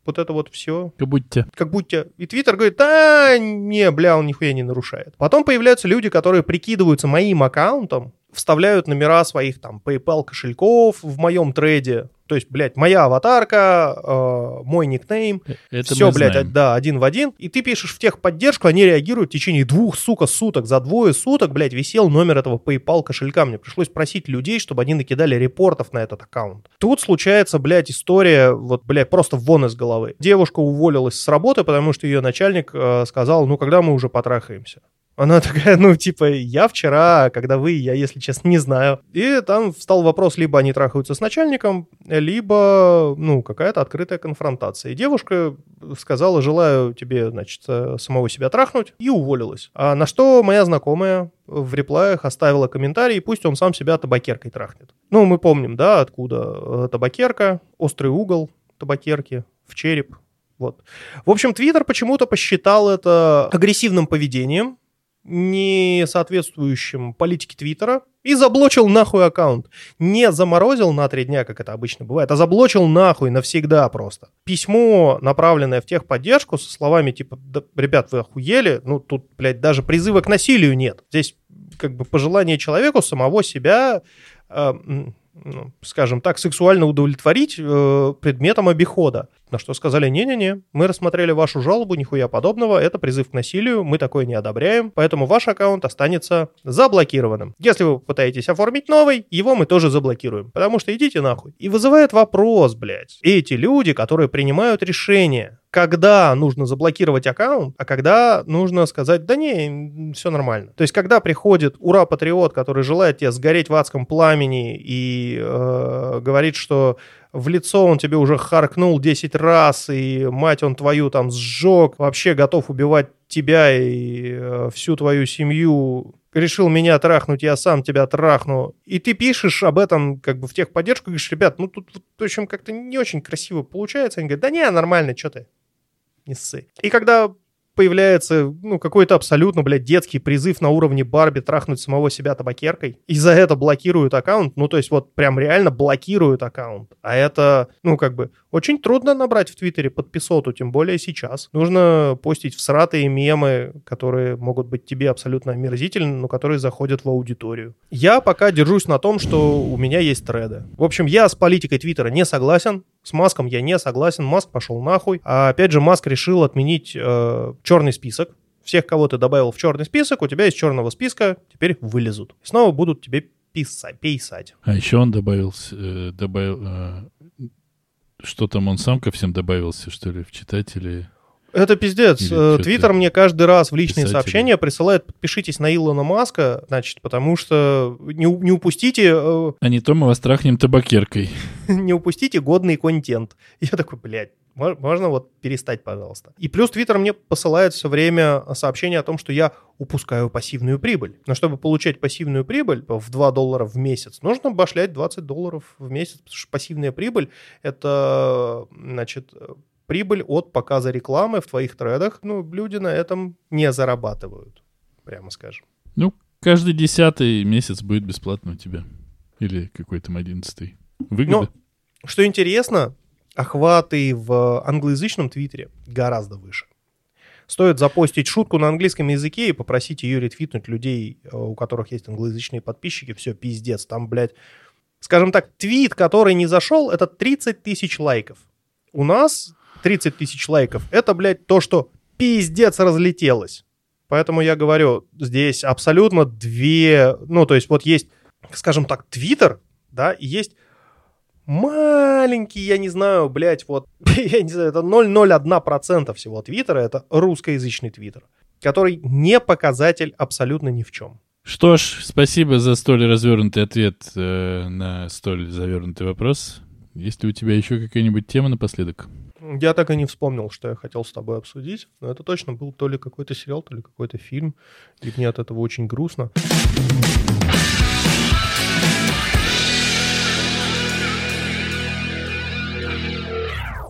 S2: вот это вот все.
S1: Как будто.
S2: Как будто. И Твиттер говорит, а, не, бля, он нихуя не нарушает. Потом появляются люди, которые прикидываются моим аккаунтом, вставляют номера своих там PayPal кошельков в моем трейде, то есть, блядь, моя аватарка, э, мой никнейм, э, Это все, блядь, знаем. да, один в один. И ты пишешь в техподдержку, они реагируют в течение двух, сука, суток. За двое суток, блядь, висел номер этого PayPal кошелька. Мне пришлось просить людей, чтобы они накидали репортов на этот аккаунт. Тут случается, блядь, история, вот, блядь, просто вон из головы. Девушка уволилась с работы, потому что ее начальник э, сказал, ну, когда мы уже потрахаемся? Она такая, ну, типа, я вчера, когда вы, я, если честно, не знаю. И там встал вопрос, либо они трахаются с начальником, либо, ну, какая-то открытая конфронтация. И девушка сказала, желаю тебе, значит, э, самого себя трахнуть, и уволилась. А на что моя знакомая в реплаях оставила комментарий, пусть он сам себя табакеркой трахнет. Ну, мы помним, да, откуда э, табакерка, острый угол табакерки в череп, вот. В общем, Твиттер почему-то посчитал это агрессивным поведением, не соответствующим политике Твиттера и заблочил нахуй аккаунт. Не заморозил на три дня, как это обычно бывает, а заблочил нахуй навсегда просто. Письмо, направленное в техподдержку со словами типа, да, ребят, вы охуели, ну тут, блядь, даже призыва к насилию нет. Здесь как бы пожелание человеку самого себя э, ну, скажем так, сексуально удовлетворить э, предметом обихода. На что сказали, не-не-не, мы рассмотрели вашу жалобу, нихуя подобного, это призыв к насилию, мы такое не одобряем, поэтому ваш аккаунт останется заблокированным. Если вы пытаетесь оформить новый, его мы тоже заблокируем, потому что идите нахуй. И вызывает вопрос, блядь, эти люди, которые принимают решения, когда нужно заблокировать аккаунт, а когда нужно сказать, да не, все нормально. То есть, когда приходит ура-патриот, который желает тебе сгореть в адском пламени и э, говорит, что в лицо он тебе уже харкнул 10 раз, и мать он твою там сжег, вообще готов убивать тебя и э, всю твою семью, решил меня трахнуть, я сам тебя трахну. И ты пишешь об этом как бы в техподдержку, говоришь, ребят, ну тут, в общем, как-то не очень красиво получается. Они говорят, да не, нормально, что ты не ссы. И когда появляется, ну, какой-то абсолютно, блядь, детский призыв на уровне Барби трахнуть самого себя табакеркой, и за это блокируют аккаунт, ну, то есть вот прям реально блокируют аккаунт. А это, ну, как бы, очень трудно набрать в Твиттере подписоту, тем более сейчас. Нужно постить всратые мемы, которые могут быть тебе абсолютно омерзительны, но которые заходят в аудиторию. Я пока держусь на том, что у меня есть треды. В общем, я с политикой Твиттера не согласен, С Маском я не согласен, Маск пошел нахуй. А опять же, Маск решил отменить э, черный список. Всех, кого ты добавил в черный список, у тебя из черного списка теперь вылезут. Снова будут тебе писать, писать.
S1: А еще он добавился, э, добавил, э, что там он сам ко всем добавился, что ли, в читатели?
S2: Это пиздец. Э, Твиттер мне каждый раз в личные
S1: писатели.
S2: сообщения присылает «подпишитесь на Илона Маска», значит, потому что не, не упустите э,
S1: А не то мы вас трахнем табакеркой.
S2: не упустите годный контент. Я такой, блядь, мо- можно вот перестать, пожалуйста. И плюс Твиттер мне посылает все время сообщение о том, что я упускаю пассивную прибыль. Но чтобы получать пассивную прибыль в 2 доллара в месяц, нужно башлять 20 долларов в месяц, потому что пассивная прибыль — это, значит, прибыль от показа рекламы в твоих тредах. Ну, люди на этом не зарабатывают, прямо скажем.
S1: Ну, каждый десятый месяц будет бесплатно у тебя. Или какой там одиннадцатый. Выгода.
S2: Что интересно, охваты в англоязычном твиттере гораздо выше. Стоит запостить шутку на английском языке и попросить ее ретвитнуть людей, э, у которых есть англоязычные подписчики. Все, пиздец. Там, блядь, скажем так, твит, который не зашел, это 30 тысяч лайков. У нас 30 тысяч лайков. Это, блядь, то, что пиздец разлетелось. Поэтому я говорю, здесь абсолютно две... Ну, то есть вот есть, скажем так, твиттер, да, и есть маленький, я не знаю, блядь, вот, я не знаю, это 0,01% всего твиттера, это русскоязычный твиттер, который не показатель абсолютно ни в чем.
S1: Что ж, спасибо за столь развернутый ответ э, на столь завернутый вопрос. Есть ли у тебя еще какая-нибудь тема напоследок?
S2: Я так и не вспомнил, что я хотел с тобой обсудить, но это точно был то ли какой-то сериал, то ли какой-то фильм, и мне от этого очень грустно.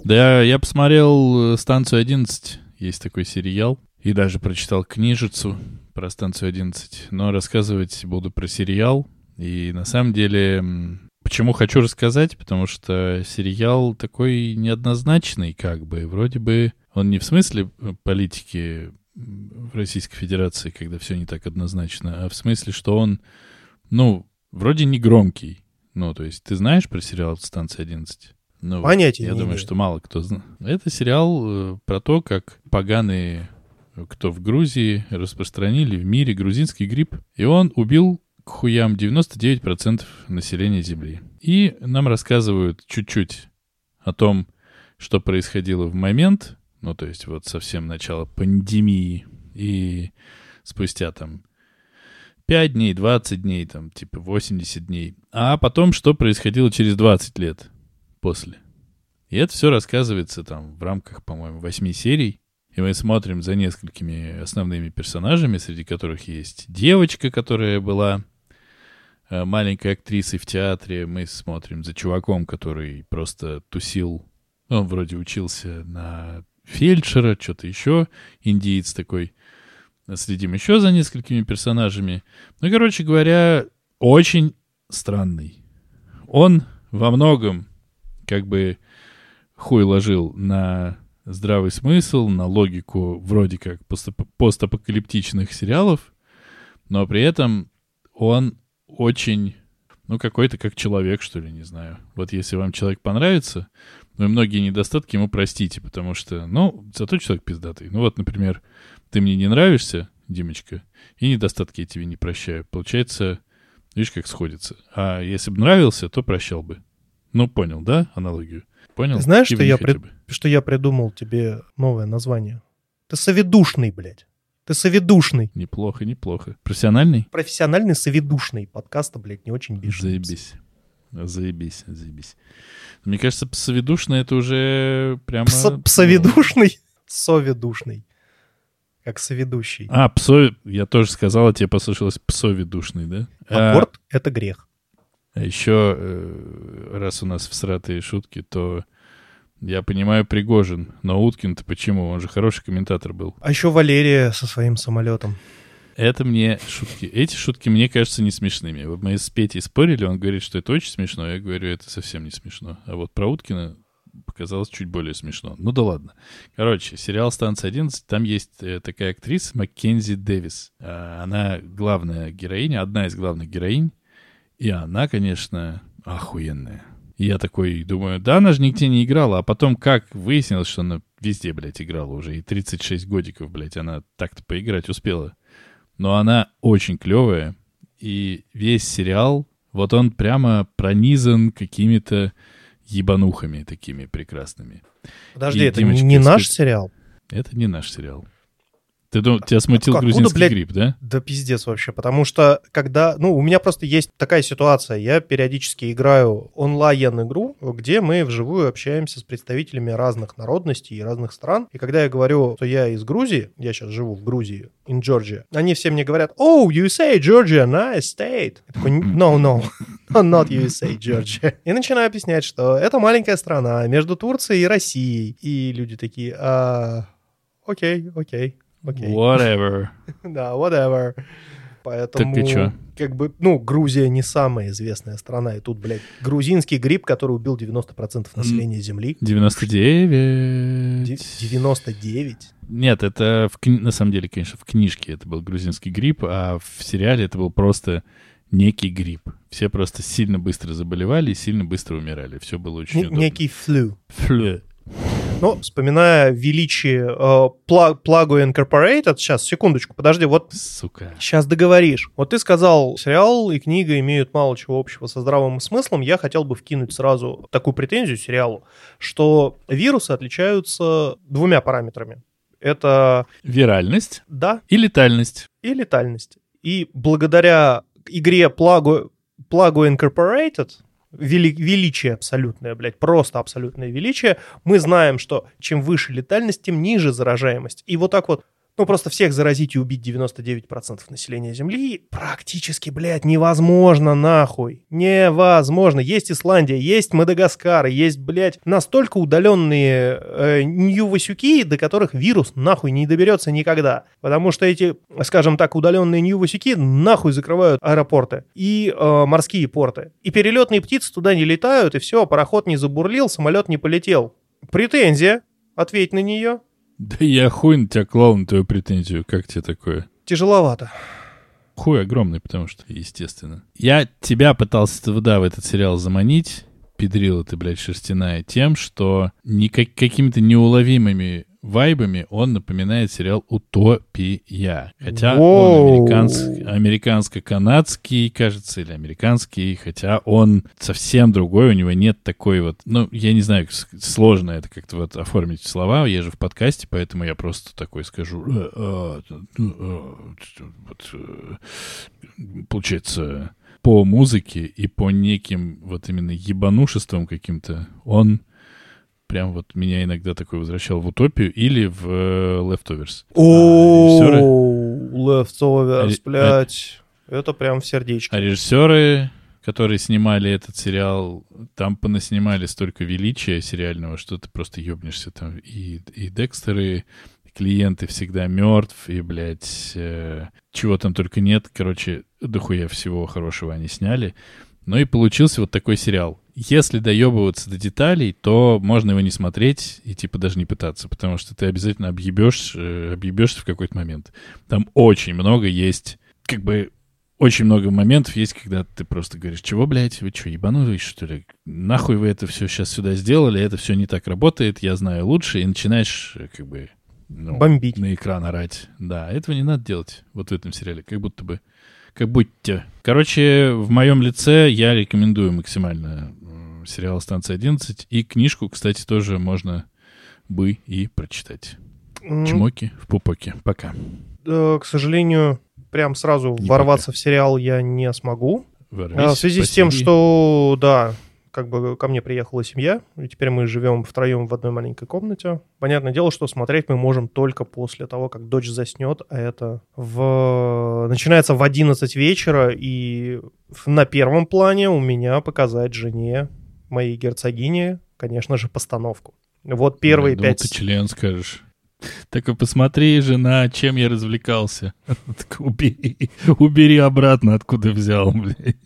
S1: Да, я посмотрел э, «Станцию 11». Есть такой сериал. И даже прочитал книжицу про «Станцию 11». Но рассказывать буду про сериал. И на самом деле, почему хочу рассказать? Потому что сериал такой неоднозначный, как бы. Вроде бы он не в смысле э, политики в Российской Федерации, когда все не так однозначно, а в смысле, что он, ну, вроде не громкий. Ну, то есть ты знаешь про сериал «Станция 11»? Ну.
S2: Понятия
S1: Я
S2: не
S1: думаю,
S2: имею.
S1: что мало кто знает. Это сериал э, про то, как поганые, э, кто в Грузии, распространили в мире грузинский грипп. И он убил к хуям 99% населения Земли. И нам рассказывают чуть-чуть о том, что происходило в момент, ну, то есть вот совсем начало пандемии, и спустя там 5 дней, 20 дней, там, типа 80 дней. А потом, что происходило через 20 лет после. И это все рассказывается там в рамках, по-моему, 8 серий. И мы смотрим за несколькими основными персонажами, среди которых есть девочка, которая была маленькой актрисой в театре. Мы смотрим за чуваком, который просто тусил. Он вроде учился на фельдшера, что-то еще. Индиец такой. Следим еще за несколькими персонажами. Ну, короче говоря, очень странный. Он во многом как бы хуй ложил на здравый смысл, на логику вроде как постап- постапокалиптичных сериалов, но при этом он очень, ну, какой-то как человек, что ли, не знаю. Вот если вам человек понравится, вы многие недостатки ему простите, потому что, ну, зато человек пиздатый. Ну вот, например, ты мне не нравишься, Димочка, и недостатки я тебе не прощаю. Получается, видишь, как сходится. А если бы нравился, то прощал бы. Ну, понял, да, аналогию? Понял?
S2: Знаешь, что я
S1: бы.
S2: Что я придумал тебе новое название? Ты соведушный, блядь. Ты соведушный.
S1: Неплохо, неплохо. Профессиональный?
S2: Профессиональный соведушный. Подкаста, блядь, не очень бежит.
S1: Заебись. Заебись, заебись. Мне кажется, псоведушный это уже прямо...
S2: Пса- Псоведушный? Соведушный. Как соведущий.
S1: А, псо... Я тоже сказал, а тебе послышалось псоведушный, да? А,
S2: Аборт — это грех.
S1: А еще, э, раз у нас всратые шутки, то я понимаю Пригожин, но Уткин-то почему? Он же хороший комментатор был.
S2: А еще Валерия со своим самолетом.
S1: Это мне шутки. Эти шутки мне кажутся не смешными. Вот мы с Петей спорили, он говорит, что это очень смешно, я говорю, это совсем не смешно. А вот про Уткина показалось чуть более смешно. Ну да ладно. Короче, сериал «Станция 11», там есть э, такая актриса Маккензи Дэвис. А, Она главная героиня, одна из главных героинь. И она, конечно, охуенная. И я такой думаю, да, она же нигде не играла. А потом как выяснилось, что она везде, блядь, играла уже. И 36 годиков, блядь, она так-то поиграть успела. Но она очень клевая. И весь сериал, вот он прямо пронизан какими-то ебанухами такими прекрасными.
S2: Подожди,
S1: И
S2: это не,
S1: Димочка
S2: не наш
S1: скажет-
S2: сериал?
S1: Это не наш сериал. Ты думал, тебя смутил
S2: Откуда,
S1: грузинский
S2: блядь,
S1: грипп, да?
S2: Да пиздец вообще, потому что когда, ну, у меня просто есть такая ситуация, я периодически играю онлайн-игру, где мы вживую общаемся с представителями разных народностей и разных стран, и когда я говорю, что я из Грузии, я сейчас живу в Грузии, in Georgia, они все мне говорят, oh, USA, Georgia, nice state. Я такой, no, no, not USA, Georgia. И начинаю объяснять, что это маленькая страна между Турцией и Россией, и люди такие, «А, окей, окей, окей.
S1: Whatever.
S2: Да, whatever. Поэтому,
S1: Так и чё?
S2: как бы, ну, Грузия не самая известная страна, и тут, блядь, грузинский грипп, который убил 90% населения Земли.
S1: 99.
S2: Ди- 99?
S1: Нет, это в на самом деле, конечно, в книжке это был грузинский грипп, а в сериале это был просто некий грипп. Все просто сильно быстро заболевали и сильно быстро умирали. Все было очень
S2: Не-
S1: удобно.
S2: некий флю.
S1: Флю.
S2: Ну, вспоминая величие э, Plago Incorporated, сейчас, секундочку, подожди, вот
S1: Сука.
S2: Сейчас договоришь. Вот ты сказал, сериал и книга имеют мало чего общего со здравым смыслом. Я хотел бы вкинуть сразу такую претензию сериалу, что вирусы отличаются двумя параметрами. Это
S1: Виральность
S2: да
S1: и летальность.
S2: и летальность. И благодаря игре Plago, Plago Incorporated, вели- величие абсолютное, блядь, просто абсолютное величие, мы знаем, что чем выше летальность, тем ниже заражаемость. И вот так вот, ну, просто всех заразить и убить 99% населения Земли практически, блядь, невозможно, нахуй. Невозможно. Есть Исландия, есть Мадагаскар, есть, блядь, настолько удаленные э, Нью-Васюки, до которых вирус нахуй не доберется никогда. Потому что эти, скажем так, удаленные Нью-Васюки нахуй закрывают аэропорты и э, морские порты. И перелетные птицы туда не летают, и все, пароход не забурлил, самолет не полетел. Претензия. Ответь на нее.
S1: Да я хуй на тебя клал на твою претензию. Как тебе такое?
S2: Тяжеловато.
S1: Хуй огромный, потому что, естественно. Я тебя пытался туда, в этот сериал заманить, педрила ты, блядь, шерстяная, тем, что никак, какими-то неуловимыми вайбами он напоминает сериал «Утопия». Хотя
S2: Воу.
S1: он американс- американско-канадский, кажется, или американский, хотя он совсем другой, у него нет такой вот... Ну, я не знаю, сложно это как-то вот оформить в слова, я же в подкасте, поэтому я просто такой скажу... «Э, э, э, э, вот, э, получается, по музыке и по неким вот именно ебанушествам каким-то, он прям вот меня иногда такой возвращал в утопию или в э, Leftovers.
S2: О, Leftovers,
S1: Ре-
S2: блядь. Это прям в сердечко.
S1: А режиссеры, которые снимали этот сериал, там понаснимали столько величия сериального, что ты просто ебнешься там. И, и Декстеры, клиенты всегда мертв, и, блядь, э, чего там только нет. Короче, дохуя всего хорошего они сняли. Ну и получился вот такой сериал. Если доебываться до деталей, то можно его не смотреть и типа даже не пытаться, потому что ты обязательно объебешь, э, объебешься в какой-то момент. Там очень много есть, как бы очень много моментов есть, когда ты просто говоришь, чего, блядь, вы что, ебанулись, что ли? Нахуй вы это все сейчас сюда сделали, это все не так работает, я знаю лучше, и начинаешь, э, как бы, ну,
S2: Бомбить.
S1: на экран орать. Да, этого не надо делать вот в этом сериале, как будто бы. Как будто. Короче, в моем лице я рекомендую максимально м, сериал «Станция 11». И книжку, кстати, тоже можно бы и прочитать.
S2: М,
S1: Чмоки в пупоке. Пока.
S2: э, К сожалению, прям сразу
S1: Не
S2: ворваться в сериал я не смогу.
S1: Ворвись,
S2: А, В связи с тем, что, да, как бы ко мне приехала семья, и теперь мы живем втроем в одной маленькой комнате. Понятное дело, что смотреть мы можем только после того, как дочь заснет, а это в... начинается в 11 вечера, и на первом плане у меня показать жене, моей герцогине, конечно же, постановку. Вот первые
S1: Я думал,
S2: пять...
S1: ты член скажешь. Так и посмотри, жена, чем я развлекался. Так убери, убери обратно, откуда взял, блядь.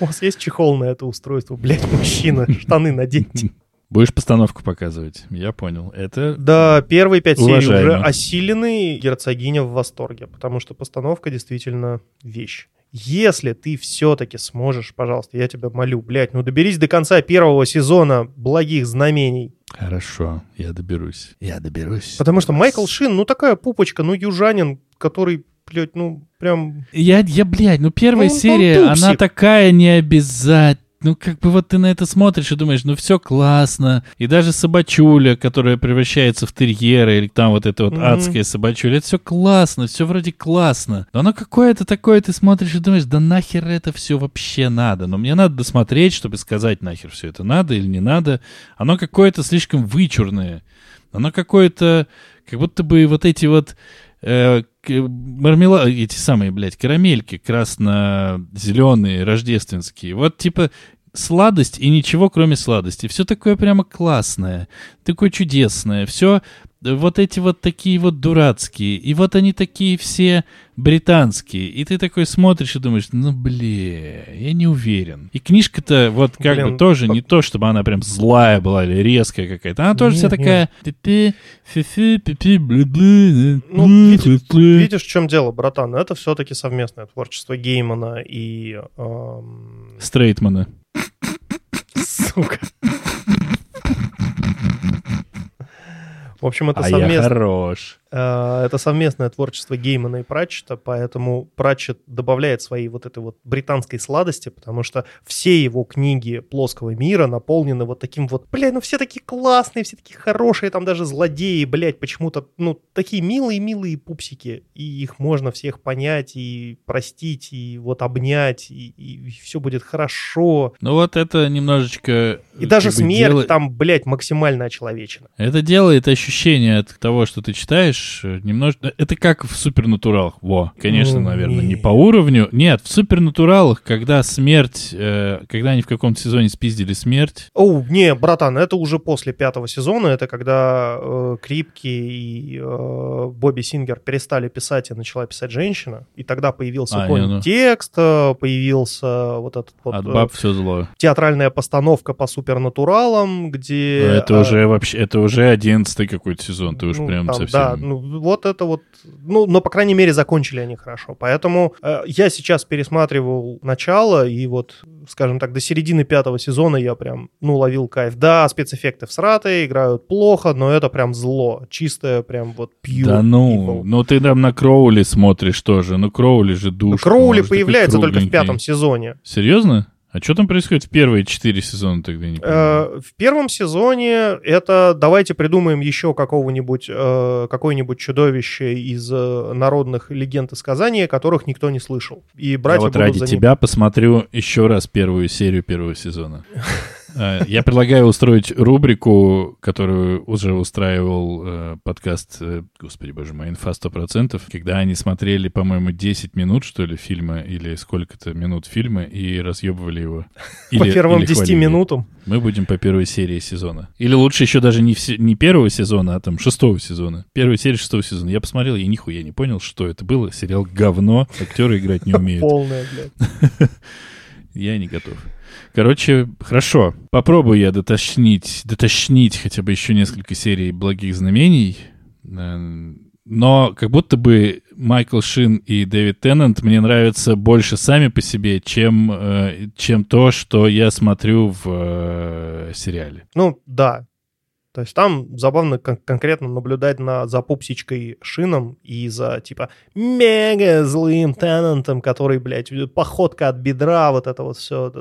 S2: У вас есть чехол на это устройство? Блять, мужчина, штаны наденьте.
S1: Будешь постановку показывать, я понял. Это
S2: Да, первые пять серий уже осилены, герцогиня в восторге, потому что постановка действительно вещь. Если ты все-таки сможешь, пожалуйста, я тебя молю, блядь, ну доберись до конца первого сезона «Благих знамений».
S1: Хорошо, я доберусь. Я доберусь.
S2: Потому что Майкл Шин, ну такая пупочка, ну южанин, который, блядь, ну прям...
S1: Я, я блядь, ну первая
S2: Ну,
S1: серия, она такая необязательная. Ну, как бы вот ты на это смотришь и думаешь, ну все классно. И даже собачуля, которая превращается в терьера, или там вот это вот
S2: Мгм.
S1: адская собачуля, это все классно, все вроде классно. Но оно какое-то такое, ты смотришь и думаешь, да нахер это все вообще надо. Но мне надо досмотреть, чтобы сказать, нахер все это надо или не надо. Оно какое-то слишком вычурное. Оно какое-то, как будто бы вот эти вот э, к- мармела... эти самые, блядь, карамельки красно-зеленые, рождественские. Вот типа сладость и ничего, кроме сладости. Все такое прямо классное, такое чудесное. Все вот эти вот такие вот дурацкие. И вот они такие все британские. И ты такой смотришь и думаешь, ну, бля, я не уверен. И книжка-то вот как
S2: Блин,
S1: бы тоже не то, чтобы она прям злая была или резкая какая-то. Она тоже вся
S2: Нет,
S1: такая... пи-пи, бли-бли,
S2: Ну, видишь, видишь, в чем дело, братан? Это все-таки совместное творчество Геймана и... эм,
S1: Стрейтмана.
S2: Сука. В общем, это
S1: А я
S2: совместно.
S1: хорош.
S2: Э, Это совместное творчество Геймана и Пратчета, поэтому Пратчет добавляет своей вот этой вот британской сладости, потому что все его книги плоского мира наполнены вот таким вот, блядь, ну все такие классные, все такие хорошие, там даже злодеи, блядь, почему-то, ну, такие милые-милые пупсики, и их можно всех понять и простить, и вот обнять, и, все будет хорошо.
S1: Ну вот это немножечко...
S2: И даже смерть
S1: делает-
S2: там, блядь, максимально очеловечена.
S1: Это делает ощущение от того, что ты читаешь, немножко... Это как в супернатуралах. Во, конечно,
S2: Ну,
S1: наверное, не по уровню. Нет, в супернатуралах, когда смерть... э, когда они в каком-то сезоне спиздили смерть...
S2: Оу, не, братан, это уже после пятого сезона, это когда э, Крипки и э, Бобби Сингер перестали писать, и начала писать женщина, и тогда появился
S1: А, не, ну.
S2: текст, э, появился вот этот вот
S1: От
S2: э,
S1: баб все зло.
S2: театральная постановка по супернатуралам, где...
S1: Но это
S2: э,
S1: уже вообще... Это уже одиннадцатый какой-то сезон. Ты уж
S2: ну,
S1: прям
S2: там,
S1: совсем...
S2: Да, ну вот это вот, ну, но по крайней мере закончили они хорошо. Поэтому э, я сейчас пересматривал начало и вот, скажем так, до середины пятого сезона я прям, ну, ловил кайф. Да, спецэффекты всратые, играют плохо, но это прям зло, чистое прям вот pure
S1: Да ну,
S2: evil.
S1: ну ты там на Кроули смотришь тоже. Ну Кроули же душ.
S2: Кроули появляется только в пятом сезоне.
S1: Серьезно? А что там происходит в первые четыре сезона тогда? я Не.
S2: Э, в первом сезоне это давайте придумаем еще какого-нибудь э, какое-нибудь чудовище из э, народных легенд и сказаний, которых никто не слышал. И
S1: Я
S2: братья
S1: вот
S2: будут
S1: ради
S2: за ним-
S1: тебя посмотрю еще раз первую серию первого сезона. Э, Я предлагаю устроить рубрику, которую уже устраивал э, подкаст, э, господи боже мой, «Инфа 100%», когда они смотрели, по-моему, 10 минут, что ли, фильма, или сколько-то минут фильма, и разъебывали его.
S2: по
S1: Или-
S2: первым
S1: или
S2: 10
S1: хвалили.
S2: минутам.
S1: Мы будем по первой серии сезона. Или лучше еще даже не, все- не первого сезона, а там шестого сезона. Первая серия шестого сезона. Я посмотрел, я нихуя не понял, что это было. Сериал говно, актеры играть не умеют.
S2: Полная, блядь.
S1: Я не готов. Короче, хорошо. Попробую я дотошнить, дотошнить хотя бы еще несколько серий «Благих знамений». Э, Но как будто бы Майкл Шин и Дэвид Теннант мне нравятся больше сами по себе, чем, э, чем то, что я смотрю в э, сериале.
S2: Ну, да. То есть там забавно кон- конкретно наблюдать на, за пупсичкой Шином и за, типа, мега злым Теннантом, который, блядь, походка от бедра, вот это вот все,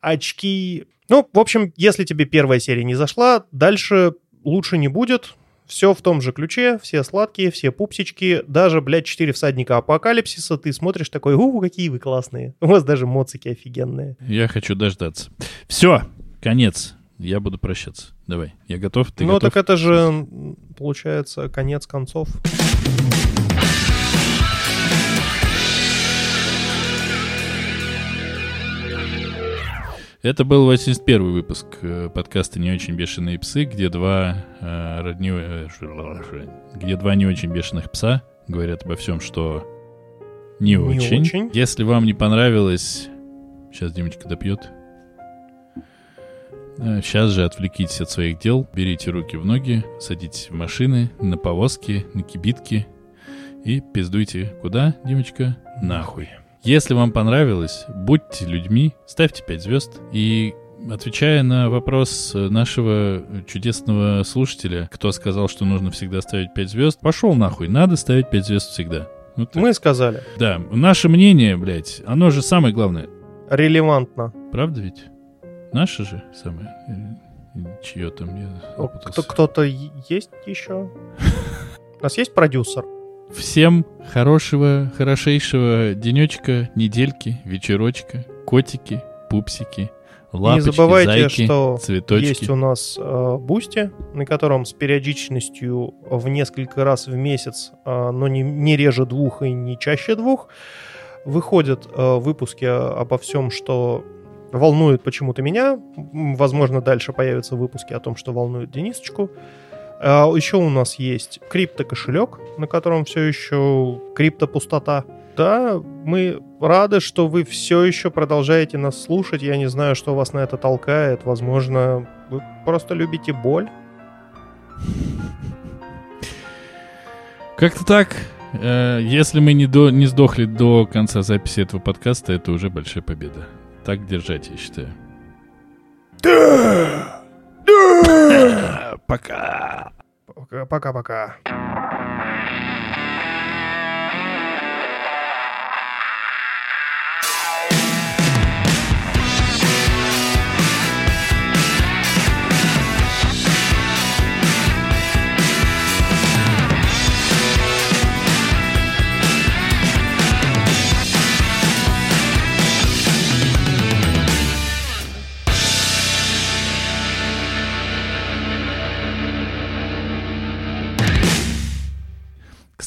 S2: очки. Ну, в общем, если тебе первая серия не зашла, дальше лучше не будет. Все в том же ключе, все сладкие, все пупсички, даже, блядь, четыре всадника апокалипсиса, ты смотришь такой, у, какие вы классные. У вас даже моцики офигенные.
S1: Я хочу дождаться. Все, конец. Я буду прощаться. Давай, я готов, ты
S2: ну,
S1: готов?
S2: так это же, получается, конец концов.
S1: Это был 81 выпуск э, подкаста «Не очень бешеные псы», где два, э, родни- э, где два не очень бешеных пса говорят обо всем, что не,
S2: Не
S1: очень.
S2: очень.
S1: Если вам не понравилось... Сейчас Димочка допьет. Сейчас же отвлекитесь от своих дел, берите руки в ноги, садитесь в машины, на повозки, на кибитки и пиздуйте куда, Димочка? Нахуй. Если вам понравилось, будьте людьми, ставьте 5 звезд. И отвечая на вопрос нашего чудесного слушателя, кто сказал, что нужно всегда ставить 5 звезд, пошел нахуй, надо ставить 5 звезд всегда. Ну, так.
S2: Мы сказали.
S1: Да, наше мнение, блядь, оно же самое главное.
S2: Релевантно.
S1: Правда ведь? Наше же самое. Или Чье там?
S2: Кто, кто-то есть еще? У нас есть продюсер?
S1: Всем хорошего, хорошейшего денечка, недельки, вечерочка, котики, пупсики, лапочки,
S2: Не забывайте,
S1: зайки,
S2: что
S1: цветочки.
S2: есть у нас э, Boosty, на котором с периодичностью в несколько раз в месяц, э, но не, не реже двух и не чаще двух, выходят э, выпуски обо всем, что волнует почему-то меня. Возможно, дальше появятся выпуски о том, что волнует Денисочку. А, Еще у нас есть крипто-кошелек, на котором все еще крипто-пустота. Да, мы рады, что вы все еще продолжаете нас слушать. Я не знаю, что вас на это толкает. Возможно, вы просто любите боль.
S1: Как-то так. Э, Если мы не, до, не сдохли до конца записи этого подкаста, это уже большая победа. Так держать, я считаю. Пока.
S2: Пока- Пока-пока.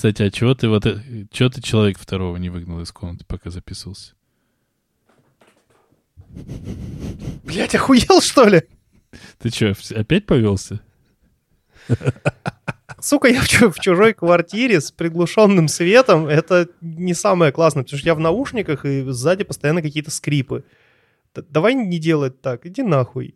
S1: Кстати, а чего ты вот... Чего ты человек второго не выгнал из комнаты, пока записывался?
S2: Блять, охуел, что ли?
S1: Ты что, опять повелся?
S2: Сука, я в, в чужой квартире с приглушенным светом. Это не самое классное, потому что я в наушниках, и сзади постоянно какие-то скрипы. Давай не делать так, иди нахуй.